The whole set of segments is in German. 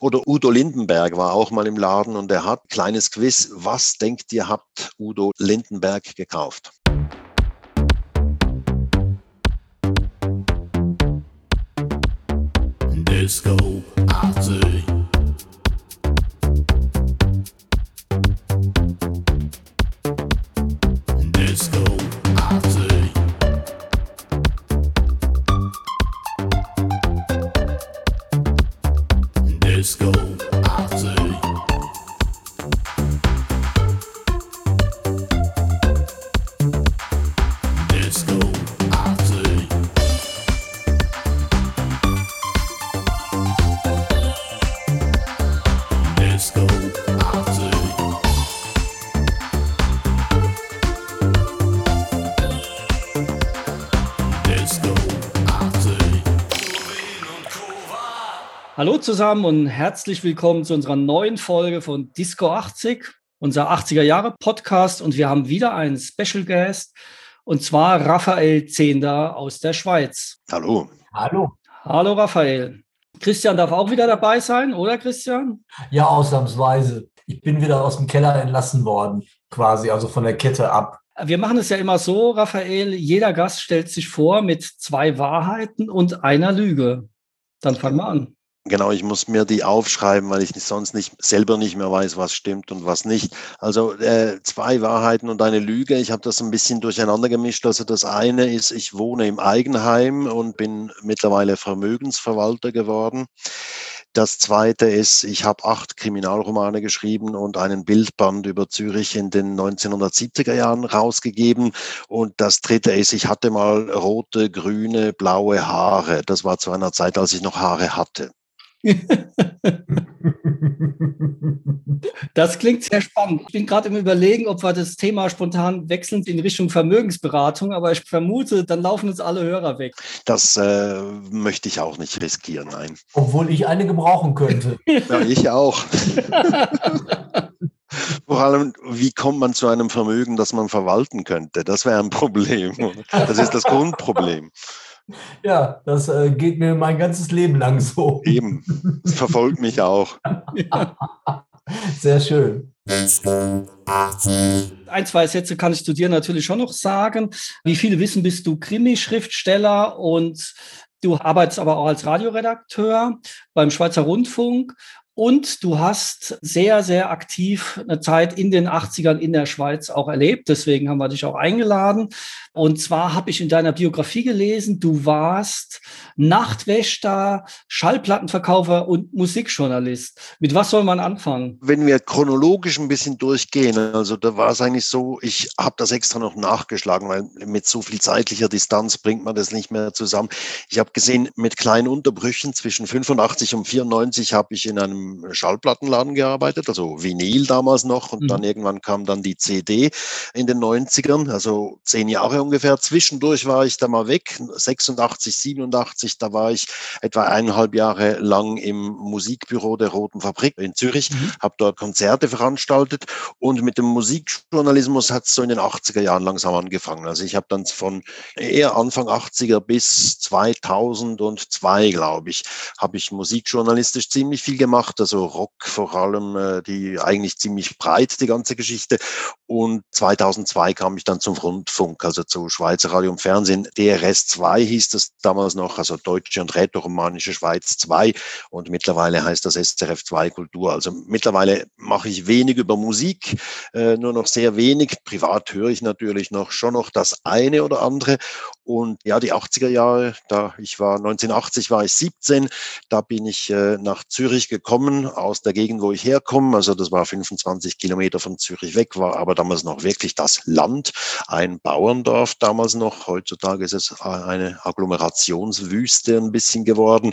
Oder Udo Lindenberg war auch mal im Laden und er hat kleines Quiz. Was denkt ihr, habt Udo Lindenberg gekauft? Zusammen und herzlich willkommen zu unserer neuen Folge von Disco 80, unser 80er Jahre Podcast. Und wir haben wieder einen Special Guest und zwar Raphael Zehnder aus der Schweiz. Hallo. Hallo. Hallo Raphael. Christian darf auch wieder dabei sein, oder Christian? Ja, ausnahmsweise. Ich bin wieder aus dem Keller entlassen worden, quasi, also von der Kette ab. Wir machen es ja immer so, Raphael, jeder Gast stellt sich vor mit zwei Wahrheiten und einer Lüge. Dann fangen wir an. Genau, ich muss mir die aufschreiben, weil ich sonst nicht selber nicht mehr weiß, was stimmt und was nicht. Also äh, zwei Wahrheiten und eine Lüge. Ich habe das ein bisschen durcheinander gemischt. Also das eine ist, ich wohne im Eigenheim und bin mittlerweile Vermögensverwalter geworden. Das zweite ist, ich habe acht Kriminalromane geschrieben und einen Bildband über Zürich in den 1970er Jahren rausgegeben. Und das dritte ist, ich hatte mal rote, grüne, blaue Haare. Das war zu einer Zeit, als ich noch Haare hatte. Das klingt sehr spannend. Ich bin gerade im Überlegen, ob wir das Thema spontan wechseln in Richtung Vermögensberatung, aber ich vermute, dann laufen uns alle Hörer weg. Das äh, möchte ich auch nicht riskieren, nein. Obwohl ich eine gebrauchen könnte. Ja, ich auch. Vor allem, wie kommt man zu einem Vermögen, das man verwalten könnte? Das wäre ein Problem. Das ist das Grundproblem. Ja, das äh, geht mir mein ganzes Leben lang so. Eben, das verfolgt mich auch. Sehr schön. Ein, zwei Sätze kann ich zu dir natürlich schon noch sagen. Wie viele wissen, bist du Krimi-Schriftsteller und du arbeitest aber auch als Radioredakteur beim Schweizer Rundfunk und du hast sehr, sehr aktiv eine Zeit in den 80ern in der Schweiz auch erlebt. Deswegen haben wir dich auch eingeladen. Und zwar habe ich in deiner Biografie gelesen, du warst Nachtwächter, Schallplattenverkaufer und Musikjournalist. Mit was soll man anfangen? Wenn wir chronologisch ein bisschen durchgehen, also da war es eigentlich so, ich habe das extra noch nachgeschlagen, weil mit so viel zeitlicher Distanz bringt man das nicht mehr zusammen. Ich habe gesehen, mit kleinen Unterbrüchen zwischen 85 und 94 habe ich in einem Schallplattenladen gearbeitet, also Vinyl damals noch und mhm. dann irgendwann kam dann die CD in den 90ern, also zehn Jahre ungefähr. Zwischendurch war ich da mal weg, 86, 87, da war ich etwa eineinhalb Jahre lang im Musikbüro der Roten Fabrik in Zürich, mhm. habe dort Konzerte veranstaltet und mit dem Musikjournalismus hat es so in den 80er Jahren langsam angefangen. Also ich habe dann von eher Anfang 80er bis 2002, glaube ich, habe ich musikjournalistisch ziemlich viel gemacht, also Rock vor allem, äh, die eigentlich ziemlich breit, die ganze Geschichte. Und 2002 kam ich dann zum Rundfunk, also zu Schweizer Radio und Fernsehen. DRS 2 hieß das damals noch, also Deutsche und Rätoromanische Schweiz 2 und mittlerweile heißt das SRF 2 Kultur. Also mittlerweile mache ich wenig über Musik, äh, nur noch sehr wenig. Privat höre ich natürlich noch schon noch das eine oder andere. Und ja, die 80er Jahre, da ich war 1980 war ich 17, da bin ich äh, nach Zürich gekommen aus der Gegend, wo ich herkomme. Also das war 25 Kilometer von Zürich weg, war aber damals noch wirklich das Land, ein Bauerndorf damals noch. Heutzutage ist es eine Agglomerationswüste ein bisschen geworden.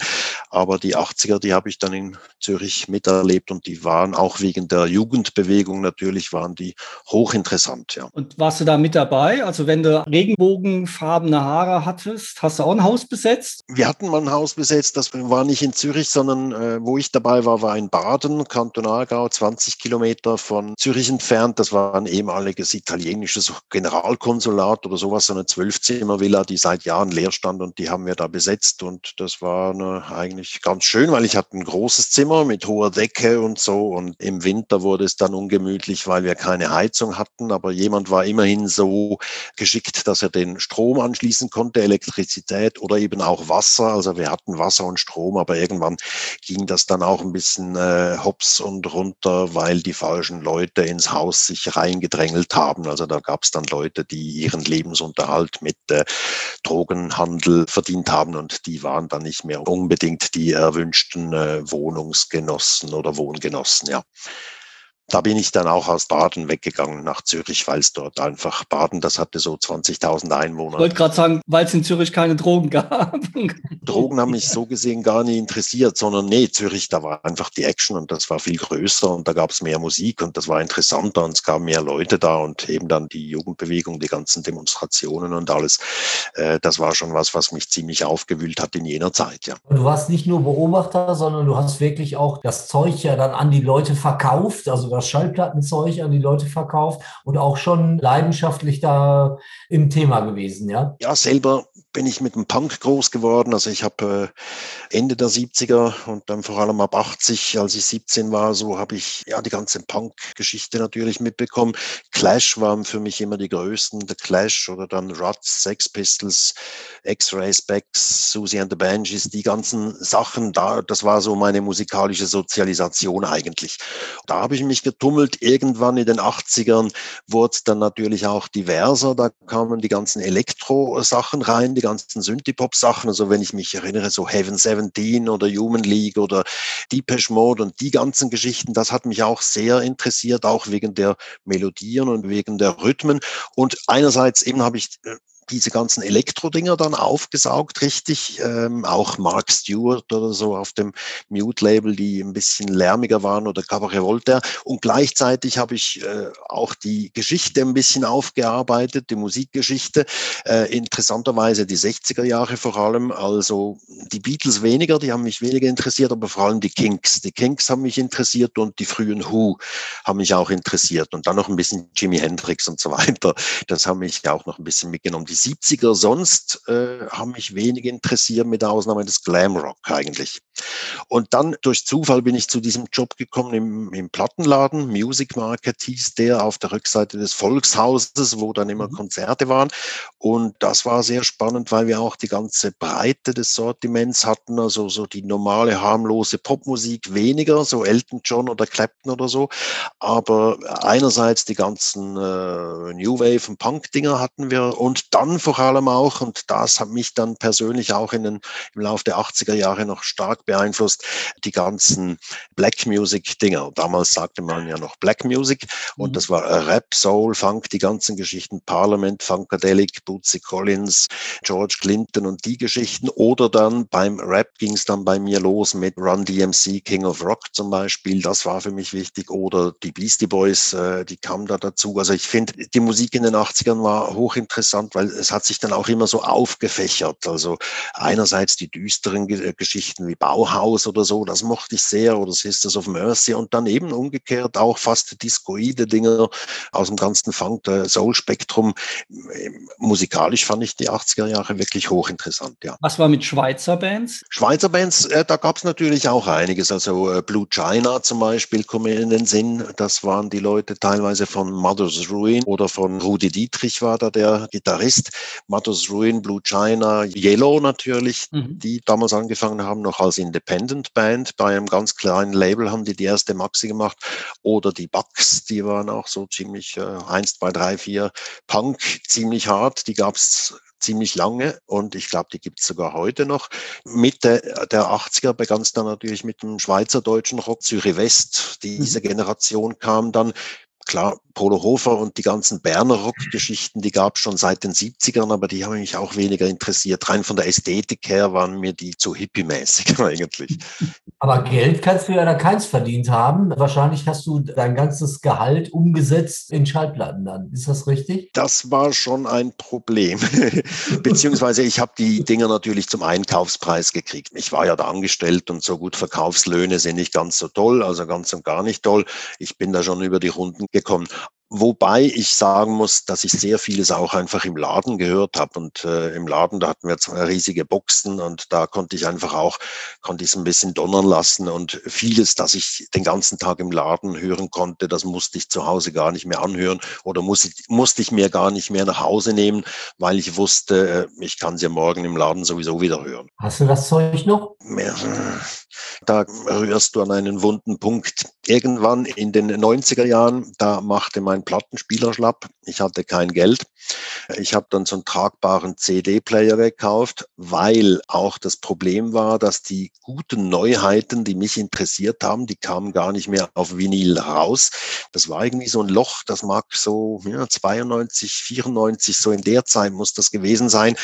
Aber die 80er, die habe ich dann in Zürich miterlebt und die waren auch wegen der Jugendbewegung natürlich, waren die hochinteressant. Ja. Und warst du da mit dabei? Also wenn du regenbogenfarbene Haare hattest, hast du auch ein Haus besetzt? Wir hatten mal ein Haus besetzt, das war nicht in Zürich, sondern äh, wo ich dabei war, War in Baden, Kantonalgau, 20 Kilometer von Zürich entfernt. Das war ein ehemaliges italienisches Generalkonsulat oder sowas, so eine Zwölfzimmervilla, die seit Jahren leer stand und die haben wir da besetzt und das war eine, eigentlich ganz schön, weil ich hatte ein großes Zimmer mit hoher Decke und so und im Winter wurde es dann ungemütlich, weil wir keine Heizung hatten, aber jemand war immerhin so geschickt, dass er den Strom anschließen konnte, Elektrizität oder eben auch Wasser. Also wir hatten Wasser und Strom, aber irgendwann ging das dann auch ein bisschen äh, hops und runter, weil die falschen Leute ins Haus sich reingedrängelt haben. Also da gab es dann Leute, die ihren Lebensunterhalt mit äh, Drogenhandel verdient haben und die waren dann nicht mehr unbedingt die erwünschten äh, Wohnungsgenossen oder Wohngenossen, ja da bin ich dann auch aus Baden weggegangen nach Zürich, weil es dort einfach Baden, das hatte so 20.000 Einwohner. Ich wollte gerade sagen, weil es in Zürich keine Drogen gab. Drogen haben mich so gesehen gar nicht interessiert, sondern nee, Zürich, da war einfach die Action und das war viel größer und da gab es mehr Musik und das war interessanter und es gab mehr Leute da und eben dann die Jugendbewegung, die ganzen Demonstrationen und alles. Äh, das war schon was, was mich ziemlich aufgewühlt hat in jener Zeit, ja. Du warst nicht nur Beobachter, sondern du hast wirklich auch das Zeug ja dann an die Leute verkauft, also das Schallplattenzeug an die Leute verkauft und auch schon leidenschaftlich da im Thema gewesen, ja? Ja, selber bin ich mit dem Punk groß geworden. Also ich habe äh, Ende der 70er und dann vor allem ab 80, als ich 17 war, so habe ich ja die ganze Punk-Geschichte natürlich mitbekommen. Clash waren für mich immer die größten, The Clash oder dann Ruts, Sex Pistols, X-Ray Specs, Susie and the Banshees, die ganzen Sachen da, das war so meine musikalische Sozialisation eigentlich. Da habe ich mich getummelt. Irgendwann in den 80ern wurde es dann natürlich auch diverser. Da kamen die ganzen Elektro-Sachen rein, die ganzen Synthie-Pop-Sachen. Also wenn ich mich erinnere, so Heaven 17 oder Human League oder Deepesh Mode und die ganzen Geschichten, das hat mich auch sehr interessiert, auch wegen der Melodien und wegen der Rhythmen. Und einerseits eben habe ich äh, diese ganzen Elektro-Dinger dann aufgesaugt, richtig. Ähm, auch Mark Stewart oder so auf dem Mute-Label, die ein bisschen lärmiger waren oder Cabaret Voltaire. Und gleichzeitig habe ich äh, auch die Geschichte ein bisschen aufgearbeitet, die Musikgeschichte. Äh, interessanterweise die 60er Jahre vor allem. Also die Beatles weniger, die haben mich weniger interessiert, aber vor allem die Kinks. Die Kinks haben mich interessiert und die frühen Who haben mich auch interessiert. Und dann noch ein bisschen Jimi Hendrix und so weiter. Das haben mich auch noch ein bisschen mitgenommen. Die 70er sonst äh, haben mich wenig interessiert, mit Ausnahme des Glamrock eigentlich. Und dann durch Zufall bin ich zu diesem Job gekommen im, im Plattenladen. Music Market hieß der auf der Rückseite des Volkshauses, wo dann immer mhm. Konzerte waren. Und das war sehr spannend, weil wir auch die ganze Breite des Sortiments hatten. Also so die normale harmlose Popmusik weniger, so Elton John oder Clapton oder so. Aber einerseits die ganzen äh, New Wave und Punk-Dinger hatten wir und dann dann vor allem auch, und das hat mich dann persönlich auch in den, im Laufe der 80er Jahre noch stark beeinflusst, die ganzen Black Music Dinger. Damals sagte man ja noch Black Music und mhm. das war Rap, Soul, Funk, die ganzen Geschichten, Parliament, Funkadelic, Bootsy Collins, George Clinton und die Geschichten. Oder dann beim Rap ging es dann bei mir los mit Run DMC, King of Rock zum Beispiel. Das war für mich wichtig. Oder die Beastie Boys, äh, die kamen da dazu. Also ich finde, die Musik in den 80ern war hochinteressant, weil es hat sich dann auch immer so aufgefächert. Also einerseits die düsteren äh, Geschichten wie Bauhaus oder so, das mochte ich sehr, oder Sisters of Mercy und dann eben umgekehrt auch fast discoide Dinge aus dem ganzen Funk, Soul-Spektrum. Ähm, musikalisch fand ich die 80er Jahre wirklich hochinteressant, ja. Was war mit Schweizer Bands? Schweizer Bands, äh, da gab es natürlich auch einiges. Also äh, Blue China zum Beispiel kommen mir in den Sinn. Das waren die Leute teilweise von Mother's Ruin oder von Rudi Dietrich war da der Gitarrist. Matos Ruin, Blue China, Yellow natürlich, mhm. die damals angefangen haben, noch als Independent Band. Bei einem ganz kleinen Label haben die die erste Maxi gemacht. Oder die Bucks, die waren auch so ziemlich äh, 1, 2, 3, 4 Punk, ziemlich hart. Die gab es ziemlich lange und ich glaube, die gibt es sogar heute noch. Mitte der 80er begann es dann natürlich mit dem schweizerdeutschen Rock, Zürich West. Diese mhm. Generation kam dann klar, Polo Hofer und die ganzen Berner Rock-Geschichten, die gab es schon seit den 70ern, aber die haben mich auch weniger interessiert. Rein von der Ästhetik her waren mir die zu hippie-mäßig eigentlich. Aber Geld kannst du ja da keins verdient haben. Wahrscheinlich hast du dein ganzes Gehalt umgesetzt in Schallplatten dann. Ist das richtig? Das war schon ein Problem. Beziehungsweise ich habe die Dinger natürlich zum Einkaufspreis gekriegt. Ich war ja da angestellt und so gut Verkaufslöhne sind nicht ganz so toll, also ganz und gar nicht toll. Ich bin da schon über die Runden gekommen. Wobei ich sagen muss, dass ich sehr vieles auch einfach im Laden gehört habe. Und äh, im Laden, da hatten wir zwei riesige Boxen und da konnte ich einfach auch, konnte ich es ein bisschen donnern lassen. Und vieles, das ich den ganzen Tag im Laden hören konnte, das musste ich zu Hause gar nicht mehr anhören oder musste, musste ich mir gar nicht mehr nach Hause nehmen, weil ich wusste, äh, ich kann sie morgen im Laden sowieso wieder hören. Hast du das Zeug noch? Mehr, da rührst du an einen wunden Punkt. Irgendwann in den 90er Jahren, da machte mein Plattenspieler schlapp. Ich hatte kein Geld. Ich habe dann so einen tragbaren CD-Player gekauft, weil auch das Problem war, dass die guten Neuheiten, die mich interessiert haben, die kamen gar nicht mehr auf Vinyl raus. Das war irgendwie so ein Loch, das mag so ja, 92, 94, so in der Zeit muss das gewesen sein.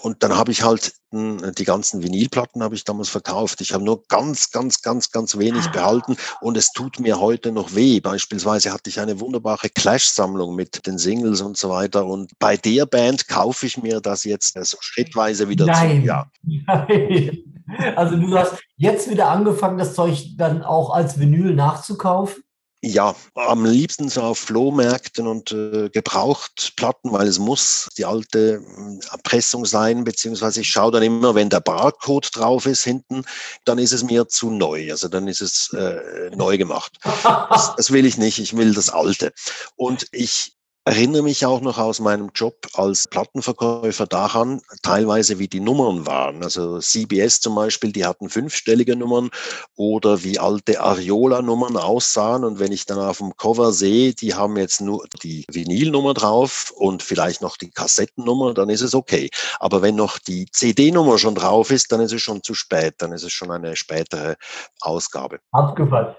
Und dann habe ich halt die ganzen Vinylplatten habe ich damals verkauft. Ich habe nur ganz, ganz, ganz, ganz wenig behalten und es tut mir heute noch weh. Beispielsweise hatte ich eine wunderbare Clash-Sammlung mit den Singles und so weiter und bei der Band kaufe ich mir das jetzt so schrittweise wieder Nein. zu. Ja. Nein. Also du hast jetzt wieder angefangen, das Zeug dann auch als Vinyl nachzukaufen? Ja, am liebsten so auf Flohmärkten und äh, gebraucht Platten, weil es muss die alte äh, Pressung sein, beziehungsweise ich schaue dann immer, wenn der Barcode drauf ist hinten, dann ist es mir zu neu. Also dann ist es äh, neu gemacht. Das, das will ich nicht, ich will das alte. Und ich erinnere mich auch noch aus meinem Job als Plattenverkäufer daran, teilweise wie die Nummern waren. Also CBS zum Beispiel, die hatten fünfstellige Nummern oder wie alte Ariola-Nummern aussahen. Und wenn ich dann auf dem Cover sehe, die haben jetzt nur die Vinylnummer drauf und vielleicht noch die Kassettennummer, dann ist es okay. Aber wenn noch die CD-Nummer schon drauf ist, dann ist es schon zu spät. Dann ist es schon eine spätere Ausgabe. Abgefallen.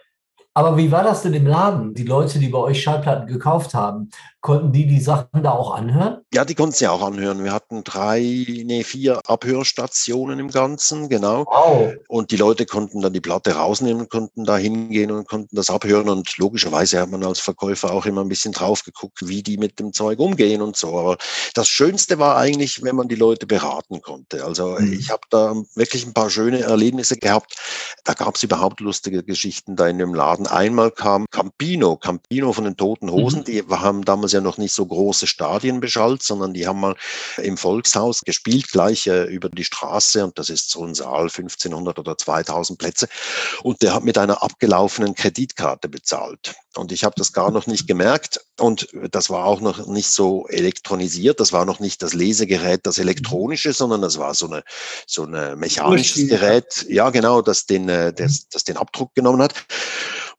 Aber wie war das denn im Laden? Die Leute, die bei euch Schallplatten gekauft haben, konnten die die Sachen da auch anhören? Ja, die konnten sie auch anhören. Wir hatten drei, nee, vier Abhörstationen im Ganzen, genau. Wow. Und die Leute konnten dann die Platte rausnehmen, konnten da hingehen und konnten das abhören. Und logischerweise hat man als Verkäufer auch immer ein bisschen drauf geguckt, wie die mit dem Zeug umgehen und so. Aber das Schönste war eigentlich, wenn man die Leute beraten konnte. Also Mhm. ich habe da wirklich ein paar schöne Erlebnisse gehabt. Da gab es überhaupt lustige Geschichten da in dem Laden. Einmal kam Campino, Campino von den Toten Hosen, Mhm. die haben damals ja noch nicht so große Stadien beschallt, sondern die haben mal im Volkshaus gespielt, gleich äh, über die Straße und das ist so ein Saal, 1500 oder 2000 Plätze. Und der hat mit einer abgelaufenen Kreditkarte bezahlt. Und ich habe das gar noch nicht gemerkt. Und das war auch noch nicht so elektronisiert. Das war noch nicht das Lesegerät, das elektronische, sondern das war so eine so ein mechanisches. Gerät. Ja, genau, das den, äh, das, das den Abdruck genommen hat.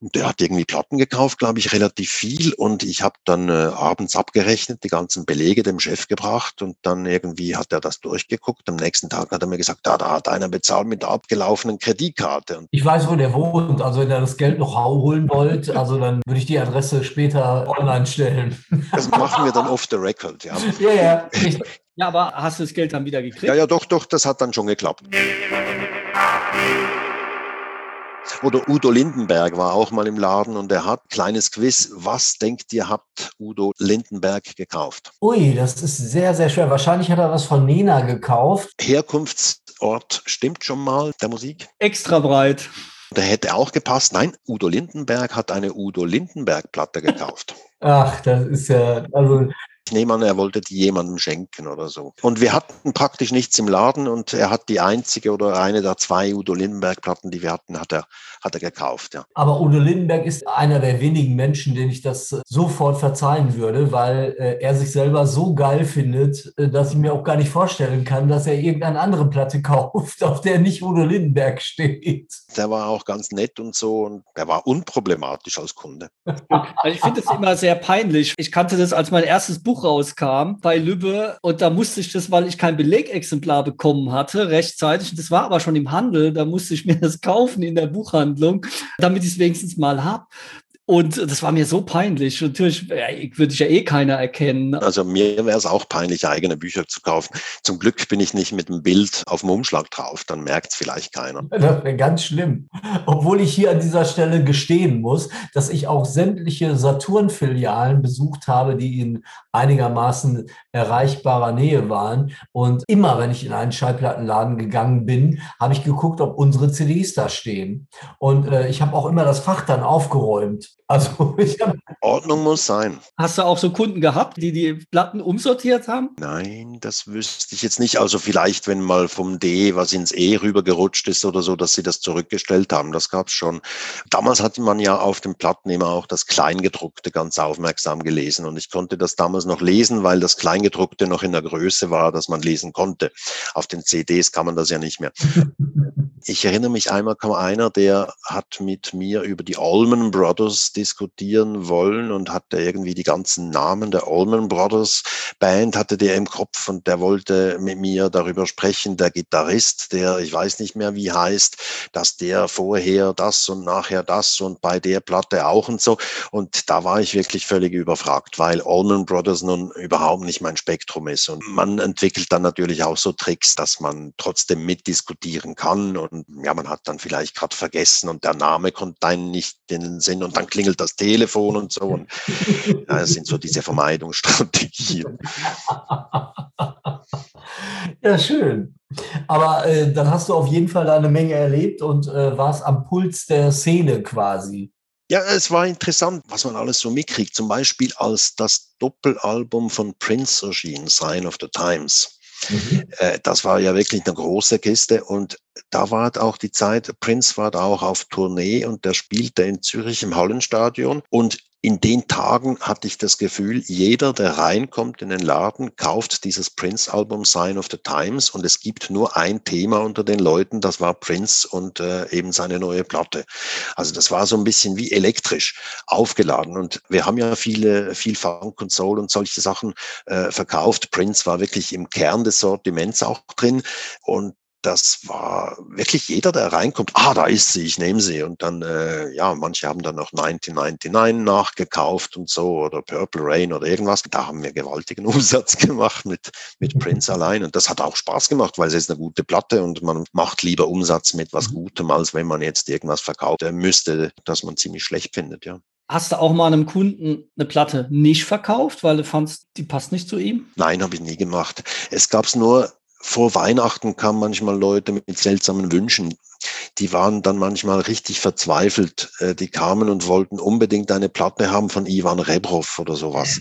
Und der hat irgendwie Platten gekauft, glaube ich, relativ viel. Und ich habe dann äh, abends abgerechnet, die ganzen Belege dem Chef gebracht. Und dann irgendwie hat er das durchgeguckt. Am nächsten Tag hat er mir gesagt, ah, da hat einer bezahlt mit der abgelaufenen Kreditkarte. Und Ich weiß, wo der wohnt. Also wenn ihr das Geld noch holen wollt, also dann würde ich die Adresse später online stellen. das machen wir dann off the record, ja. Ja, ja. Ja, aber hast du das Geld dann wieder gekriegt? Ja, ja, doch, doch, das hat dann schon geklappt. Oder Udo Lindenberg war auch mal im Laden und er hat kleines Quiz. Was denkt ihr, habt Udo Lindenberg gekauft? Ui, das ist sehr, sehr schwer. Wahrscheinlich hat er was von Nena gekauft. Herkunftsort stimmt schon mal der Musik. Extra breit. Der hätte auch gepasst. Nein, Udo Lindenberg hat eine Udo Lindenberg Platte gekauft. Ach, das ist ja, also Ich nehme an, er wollte die jemandem schenken oder so. Und wir hatten praktisch nichts im Laden und er hat die einzige oder eine der zwei Udo Lindenberg Platten, die wir hatten, hat er, hat er gekauft, ja. Aber Udo Lindenberg ist einer der wenigen Menschen, denen ich das sofort verzeihen würde, weil äh, er sich selber so geil findet, äh, dass ich mir auch gar nicht vorstellen kann, dass er irgendeine andere Platte kauft, auf der nicht Udo Lindenberg steht. Der war auch ganz nett und so und er war unproblematisch als Kunde. Also ich finde es immer sehr peinlich. Ich kannte das, als mein erstes Buch rauskam bei Lübbe und da musste ich das, weil ich kein Belegexemplar bekommen hatte, rechtzeitig. Das war aber schon im Handel, da musste ich mir das kaufen in der Buchhandlung, damit ich es wenigstens mal habe. Und das war mir so peinlich. Natürlich würde ich ja eh keiner erkennen. Also mir wäre es auch peinlich, eigene Bücher zu kaufen. Zum Glück bin ich nicht mit einem Bild auf dem Umschlag drauf. Dann merkt es vielleicht keiner. Das wäre ganz schlimm. Obwohl ich hier an dieser Stelle gestehen muss, dass ich auch sämtliche Saturn-Filialen besucht habe, die in einigermaßen erreichbarer Nähe waren. Und immer, wenn ich in einen Schallplattenladen gegangen bin, habe ich geguckt, ob unsere CDs da stehen. Und äh, ich habe auch immer das Fach dann aufgeräumt. Also Ordnung muss sein. Hast du auch so Kunden gehabt, die die Platten umsortiert haben? Nein, das wüsste ich jetzt nicht. Also vielleicht, wenn mal vom D was ins E rübergerutscht ist oder so, dass sie das zurückgestellt haben. Das gab es schon. Damals hatte man ja auf dem Platten immer auch das Kleingedruckte ganz aufmerksam gelesen. Und ich konnte das damals noch lesen, weil das Kleingedruckte noch in der Größe war, dass man lesen konnte. Auf den CDs kann man das ja nicht mehr. Ich erinnere mich einmal kam einer, der hat mit mir über die Allman Brothers diskutieren wollen und hatte irgendwie die ganzen Namen der Allman Brothers Band hatte der im Kopf und der wollte mit mir darüber sprechen, der Gitarrist, der ich weiß nicht mehr wie heißt, dass der vorher das und nachher das und bei der Platte auch und so. Und da war ich wirklich völlig überfragt, weil Allman Brothers nun überhaupt nicht mein Spektrum ist. Und man entwickelt dann natürlich auch so Tricks, dass man trotzdem mitdiskutieren kann und ja, man hat dann vielleicht gerade vergessen und der Name kommt einem nicht in den Sinn und dann klingelt das Telefon und so. Und ja, das sind so diese Vermeidungsstrategien. Ja, schön. Aber äh, dann hast du auf jeden Fall eine Menge erlebt und äh, warst am Puls der Szene quasi. Ja, es war interessant, was man alles so mitkriegt. Zum Beispiel, als das Doppelalbum von Prince erschien, Sign of the Times. Mhm. Äh, das war ja wirklich eine große Kiste und da war auch die Zeit, Prince war da auch auf Tournee und der spielte in Zürich im Hallenstadion und in den Tagen hatte ich das Gefühl, jeder, der reinkommt in den Laden, kauft dieses Prince-Album Sign of the Times und es gibt nur ein Thema unter den Leuten, das war Prince und äh, eben seine neue Platte. Also das war so ein bisschen wie elektrisch aufgeladen und wir haben ja viele, viel Funk und Soul und solche Sachen äh, verkauft. Prince war wirklich im Kern des Sortiments auch drin und das war wirklich jeder, der reinkommt, ah, da ist sie, ich nehme sie. Und dann, äh, ja, manche haben dann noch 1999 nachgekauft und so oder Purple Rain oder irgendwas. Da haben wir gewaltigen Umsatz gemacht mit, mit Prince allein. Und das hat auch Spaß gemacht, weil es ist eine gute Platte und man macht lieber Umsatz mit was mhm. Gutem, als wenn man jetzt irgendwas verkauft müsste, das man ziemlich schlecht findet, ja. Hast du auch mal einem Kunden eine Platte nicht verkauft, weil du fandst, die passt nicht zu ihm? Nein, habe ich nie gemacht. Es gab es nur vor Weihnachten kamen manchmal Leute mit seltsamen Wünschen. Die waren dann manchmal richtig verzweifelt. Äh, die kamen und wollten unbedingt eine Platte haben von Ivan Rebrov oder sowas.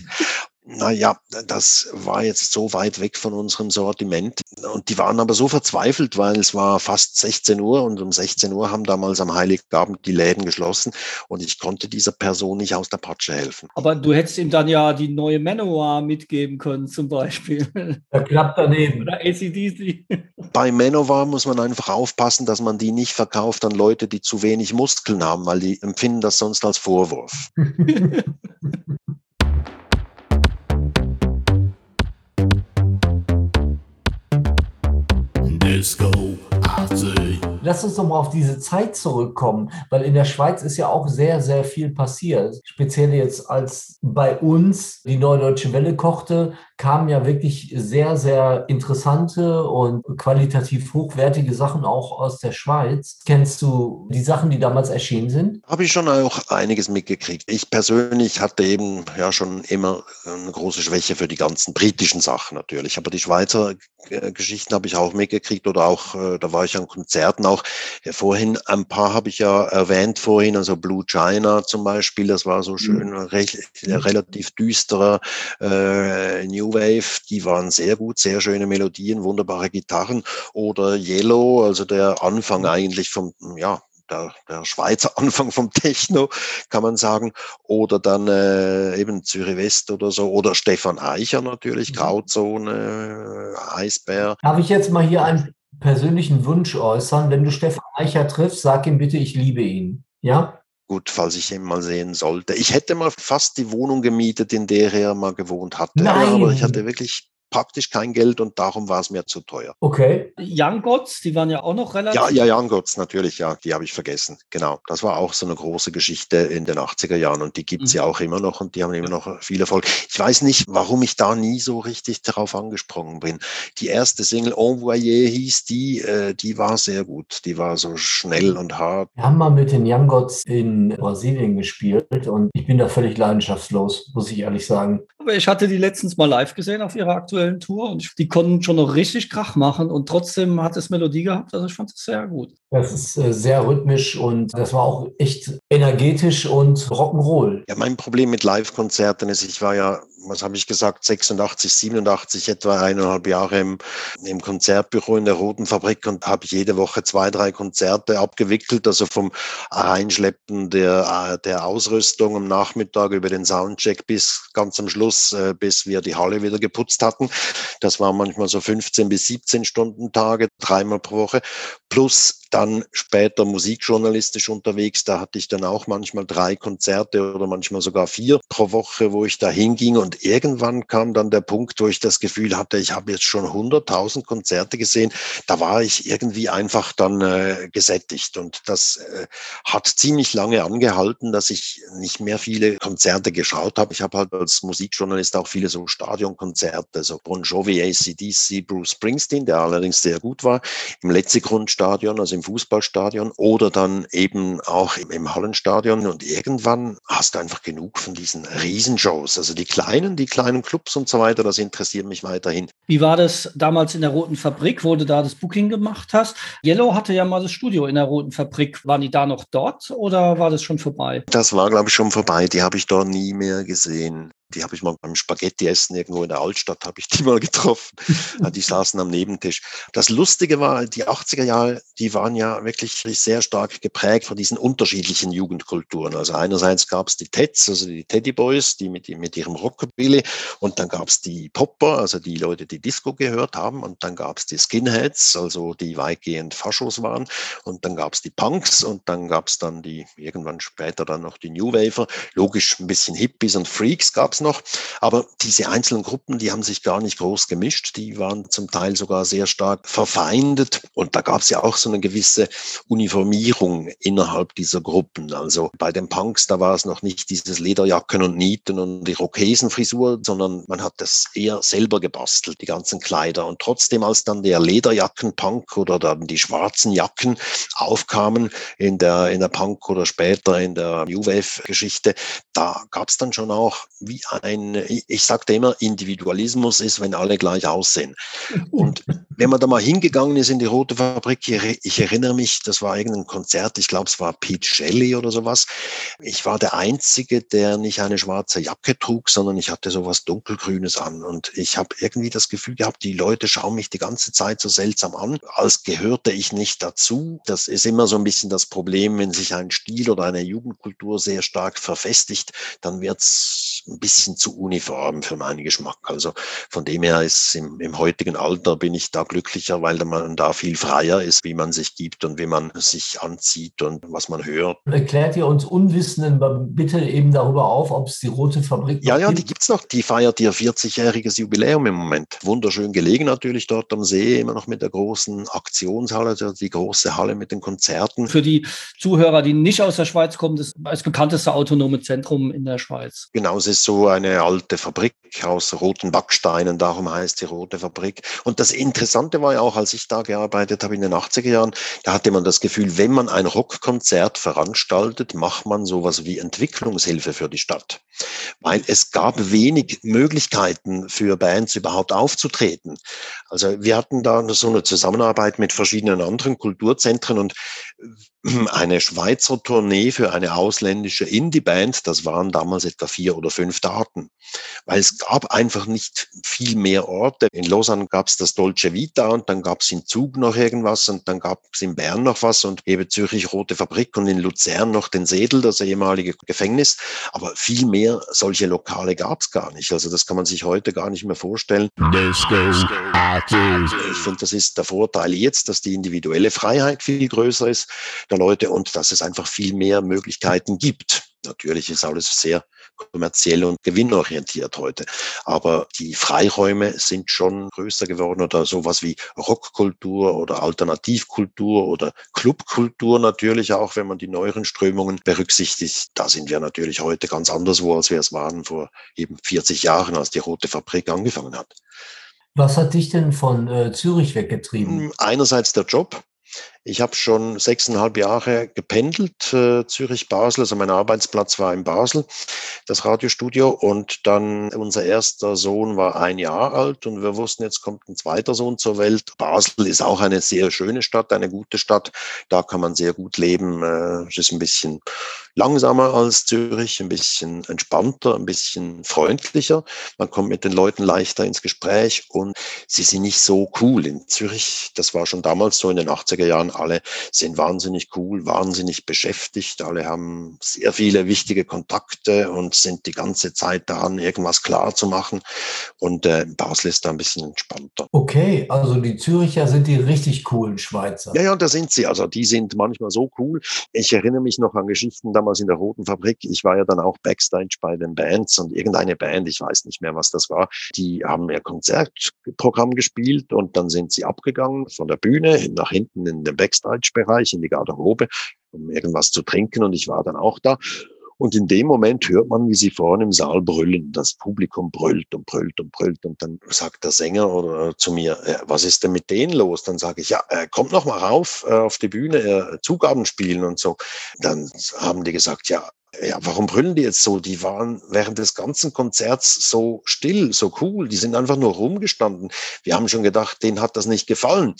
Naja, das war jetzt so weit weg von unserem Sortiment. Und die waren aber so verzweifelt, weil es war fast 16 Uhr und um 16 Uhr haben damals am Heiligabend die Läden geschlossen und ich konnte dieser Person nicht aus der Patsche helfen. Aber du hättest ihm dann ja die neue Manowar mitgeben können, zum Beispiel. Da klappt daneben. Oder ACDC. Bei Manowar muss man einfach aufpassen, dass man die nicht verkauft an Leute, die zu wenig Muskeln haben, weil die empfinden das sonst als Vorwurf. Disco. Lass uns doch mal auf diese Zeit zurückkommen, weil in der Schweiz ist ja auch sehr, sehr viel passiert. Speziell jetzt, als bei uns die Neue Deutsche Welle kochte, kamen ja wirklich sehr, sehr interessante und qualitativ hochwertige Sachen auch aus der Schweiz. Kennst du die Sachen, die damals erschienen sind? Habe ich schon auch einiges mitgekriegt. Ich persönlich hatte eben ja schon immer eine große Schwäche für die ganzen britischen Sachen natürlich. Aber die Schweizer äh, Geschichten habe ich auch mitgekriegt oder auch, äh, da war ich an Konzerten auch. vorhin, ein paar habe ich ja erwähnt vorhin, also Blue China zum Beispiel, das war so mhm. schön, mhm. recht, relativ düsterer äh, New New Wave, die waren sehr gut, sehr schöne Melodien, wunderbare Gitarren. Oder Yellow, also der Anfang eigentlich vom, ja, der, der Schweizer Anfang vom Techno, kann man sagen. Oder dann äh, eben Zürich West oder so. Oder Stefan Eicher natürlich, mhm. Grauzone, Eisbär. Darf ich jetzt mal hier einen persönlichen Wunsch äußern? Wenn du Stefan Eicher triffst, sag ihm bitte, ich liebe ihn. Ja? Gut, falls ich ihn mal sehen sollte. Ich hätte mal fast die Wohnung gemietet, in der er mal gewohnt hatte. Nein. Aber ich hatte wirklich praktisch kein Geld und darum war es mir zu teuer. Okay. Young Gods, die waren ja auch noch relativ. Ja, ja, Young Gods, natürlich, ja, die habe ich vergessen. Genau. Das war auch so eine große Geschichte in den 80er Jahren und die gibt es mhm. ja auch immer noch und die haben immer noch viel Erfolg. Ich weiß nicht, warum ich da nie so richtig darauf angesprungen bin. Die erste Single Envoyé hieß die, äh, die war sehr gut. Die war so schnell und hart. Wir haben mal mit den Young Gods in Brasilien gespielt und ich bin da völlig leidenschaftslos, muss ich ehrlich sagen. Aber ich hatte die letztens mal live gesehen auf ihrer aktuellen Tour und die konnten schon noch richtig Krach machen und trotzdem hat es Melodie gehabt. Also ich fand es sehr gut. Das ist äh, sehr rhythmisch und das war auch echt energetisch und Rock'n'Roll. Ja, mein Problem mit Live-Konzerten ist, ich war ja was habe ich gesagt, 86, 87, etwa eineinhalb Jahre im, im Konzertbüro in der Roten Fabrik und habe jede Woche zwei, drei Konzerte abgewickelt, also vom Reinschleppen der, der Ausrüstung am Nachmittag über den Soundcheck bis ganz am Schluss, äh, bis wir die Halle wieder geputzt hatten. Das waren manchmal so 15 bis 17 Stunden Tage, dreimal pro Woche, plus dann später musikjournalistisch unterwegs. Da hatte ich dann auch manchmal drei Konzerte oder manchmal sogar vier pro Woche, wo ich da hinging. Und irgendwann kam dann der Punkt, wo ich das Gefühl hatte, ich habe jetzt schon 100.000 Konzerte gesehen. Da war ich irgendwie einfach dann äh, gesättigt. Und das äh, hat ziemlich lange angehalten, dass ich nicht mehr viele Konzerte geschaut habe. Ich habe halt als Musikjournalist auch viele so Stadionkonzerte, so Bon Jovi, ACDC, Bruce Springsteen, der allerdings sehr gut war, im Letzigrundstadion, also im Fußballstadion oder dann eben auch im Hallenstadion. Und irgendwann hast du einfach genug von diesen Riesenshows. Also die kleinen, die kleinen Clubs und so weiter, das interessiert mich weiterhin. Wie war das damals in der Roten Fabrik, wo du da das Booking gemacht hast? Yellow hatte ja mal das Studio in der Roten Fabrik. Waren die da noch dort oder war das schon vorbei? Das war, glaube ich, schon vorbei. Die habe ich dort nie mehr gesehen. Die habe ich mal beim Spaghetti-Essen irgendwo in der Altstadt, habe ich die mal getroffen. die saßen am Nebentisch. Das Lustige war, die 80er Jahre, die waren ja wirklich sehr stark geprägt von diesen unterschiedlichen Jugendkulturen. Also einerseits gab es die Teds, also die Teddy Boys, die mit, mit ihrem Rockabilly. Und dann gab es die Popper, also die Leute, die Disco gehört haben. Und dann gab es die Skinheads, also die weitgehend Faschos waren. Und dann gab es die Punks und dann gab es dann die, irgendwann später dann noch die New Waver. Logisch ein bisschen Hippies und Freaks gab es noch. Aber diese einzelnen Gruppen, die haben sich gar nicht groß gemischt. Die waren zum Teil sogar sehr stark verfeindet. Und da gab es ja auch so eine gewisse Uniformierung innerhalb dieser Gruppen. Also bei den Punks, da war es noch nicht dieses Lederjacken und Nieten und die Rokesenfrisur, sondern man hat das eher selber gebastelt, die ganzen Kleider. Und trotzdem, als dann der Lederjacken-Punk oder dann die schwarzen Jacken aufkamen in der, in der Punk oder später in der New Wave-Geschichte, da gab es dann schon auch wie ein, ich sagte immer, Individualismus ist, wenn alle gleich aussehen. Und wenn man da mal hingegangen ist in die Rote Fabrik, ich erinnere mich, das war irgendein Konzert, ich glaube, es war Pete Shelley oder sowas. Ich war der Einzige, der nicht eine schwarze Jacke trug, sondern ich hatte sowas dunkelgrünes an. Und ich habe irgendwie das Gefühl gehabt, die Leute schauen mich die ganze Zeit so seltsam an, als gehörte ich nicht dazu. Das ist immer so ein bisschen das Problem, wenn sich ein Stil oder eine Jugendkultur sehr stark verfestigt, dann wird es ein bisschen zu uniform für meinen Geschmack. Also von dem her ist im, im heutigen Alter bin ich da glücklicher, weil man da viel freier ist, wie man sich gibt und wie man sich anzieht und was man hört. Erklärt ihr uns Unwissenden bitte eben darüber auf, ob es die Rote Fabrik Ja, ja, gibt? die gibt es noch. Die feiert ihr 40-jähriges Jubiläum im Moment. Wunderschön gelegen natürlich dort am See, immer noch mit der großen Aktionshalle, also die große Halle mit den Konzerten. Für die Zuhörer, die nicht aus der Schweiz kommen, das, das bekannteste autonome Zentrum in der Schweiz. Genau, es ist so eine alte Fabrik aus roten Backsteinen, darum heißt die Rote Fabrik. Und das Interessante war ja auch, als ich da gearbeitet habe in den 80er Jahren, da hatte man das Gefühl, wenn man ein Rockkonzert veranstaltet, macht man sowas wie Entwicklungshilfe für die Stadt. Weil es gab wenig Möglichkeiten für Bands überhaupt aufzutreten. Also wir hatten da so eine Zusammenarbeit mit verschiedenen anderen Kulturzentren und eine Schweizer Tournee für eine ausländische Indie-Band, das waren damals etwa vier oder fünf Daten, weil es gab einfach nicht viel mehr Orte. In Lausanne gab es das Dolce Vita und dann gab es in Zug noch irgendwas und dann gab es in Bern noch was und eben Zürich Rote Fabrik und in Luzern noch den Sedel, das ehemalige Gefängnis. Aber viel mehr solche Lokale gab es gar nicht. Also das kann man sich heute gar nicht mehr vorstellen. Ich finde, das ist der Vorteil jetzt, dass die individuelle Freiheit viel größer ist der Leute und dass es einfach viel mehr Möglichkeiten gibt. Natürlich ist alles sehr kommerziell und gewinnorientiert heute. Aber die Freiräume sind schon größer geworden oder sowas wie Rockkultur oder Alternativkultur oder Clubkultur natürlich auch, wenn man die neueren Strömungen berücksichtigt. Da sind wir natürlich heute ganz anderswo, als wir es waren vor eben 40 Jahren, als die Rote Fabrik angefangen hat. Was hat dich denn von äh, Zürich weggetrieben? Hm, einerseits der Job. Ich habe schon sechseinhalb Jahre gependelt, äh, Zürich-Basel. Also mein Arbeitsplatz war in Basel, das Radiostudio. Und dann unser erster Sohn war ein Jahr alt und wir wussten, jetzt kommt ein zweiter Sohn zur Welt. Basel ist auch eine sehr schöne Stadt, eine gute Stadt. Da kann man sehr gut leben. Äh, es ist ein bisschen langsamer als Zürich, ein bisschen entspannter, ein bisschen freundlicher. Man kommt mit den Leuten leichter ins Gespräch und sie sind nicht so cool. In Zürich, das war schon damals so in den 80er Jahren, alle sind wahnsinnig cool, wahnsinnig beschäftigt, alle haben sehr viele wichtige Kontakte und sind die ganze Zeit daran, irgendwas klar zu machen. Und äh, Basel ist da ein bisschen entspannter. Okay, also die Züricher sind die richtig coolen Schweizer. Ja, ja, da sind sie. Also die sind manchmal so cool. Ich erinnere mich noch an Geschichten damals in der Roten Fabrik. Ich war ja dann auch Backstage bei den Bands und irgendeine Band, ich weiß nicht mehr, was das war, die haben ihr Konzertprogramm gespielt und dann sind sie abgegangen von der Bühne nach hinten in den Backstage-Bereich, in die Garderobe, um irgendwas zu trinken und ich war dann auch da. Und in dem Moment hört man, wie sie vorne im Saal brüllen. Das Publikum brüllt und brüllt und brüllt. Und dann sagt der Sänger oder zu mir, was ist denn mit denen los? Dann sage ich, ja, kommt noch mal rauf äh, auf die Bühne, äh, Zugaben spielen und so. Dann haben die gesagt, ja, ja, warum brüllen die jetzt so? Die waren während des ganzen Konzerts so still, so cool. Die sind einfach nur rumgestanden. Wir haben schon gedacht, denen hat das nicht gefallen.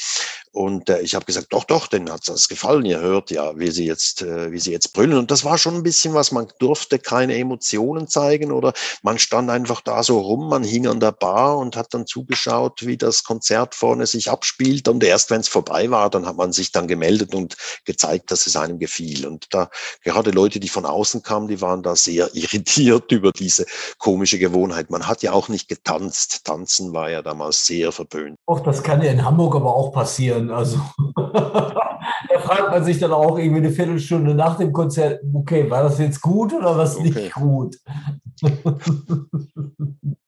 Und äh, ich habe gesagt, doch, doch, denen hat das gefallen. Ihr hört ja, wie sie jetzt, äh, wie sie jetzt brüllen. Und das war schon ein bisschen was. Man durfte keine Emotionen zeigen oder man stand einfach da so rum. Man hing an der Bar und hat dann zugeschaut, wie das Konzert vorne sich abspielt. Und erst wenn es vorbei war, dann hat man sich dann gemeldet und gezeigt, dass es einem gefiel. Und da gerade Leute, die von außen kamen, die waren da sehr irritiert über diese komische Gewohnheit. Man hat ja auch nicht getanzt. Tanzen war ja damals sehr verböhnt. Och, das kann ja in Hamburg aber auch passieren. Also da fragt man sich dann auch irgendwie eine Viertelstunde nach dem Konzert, okay, war das jetzt gut oder was okay. nicht gut?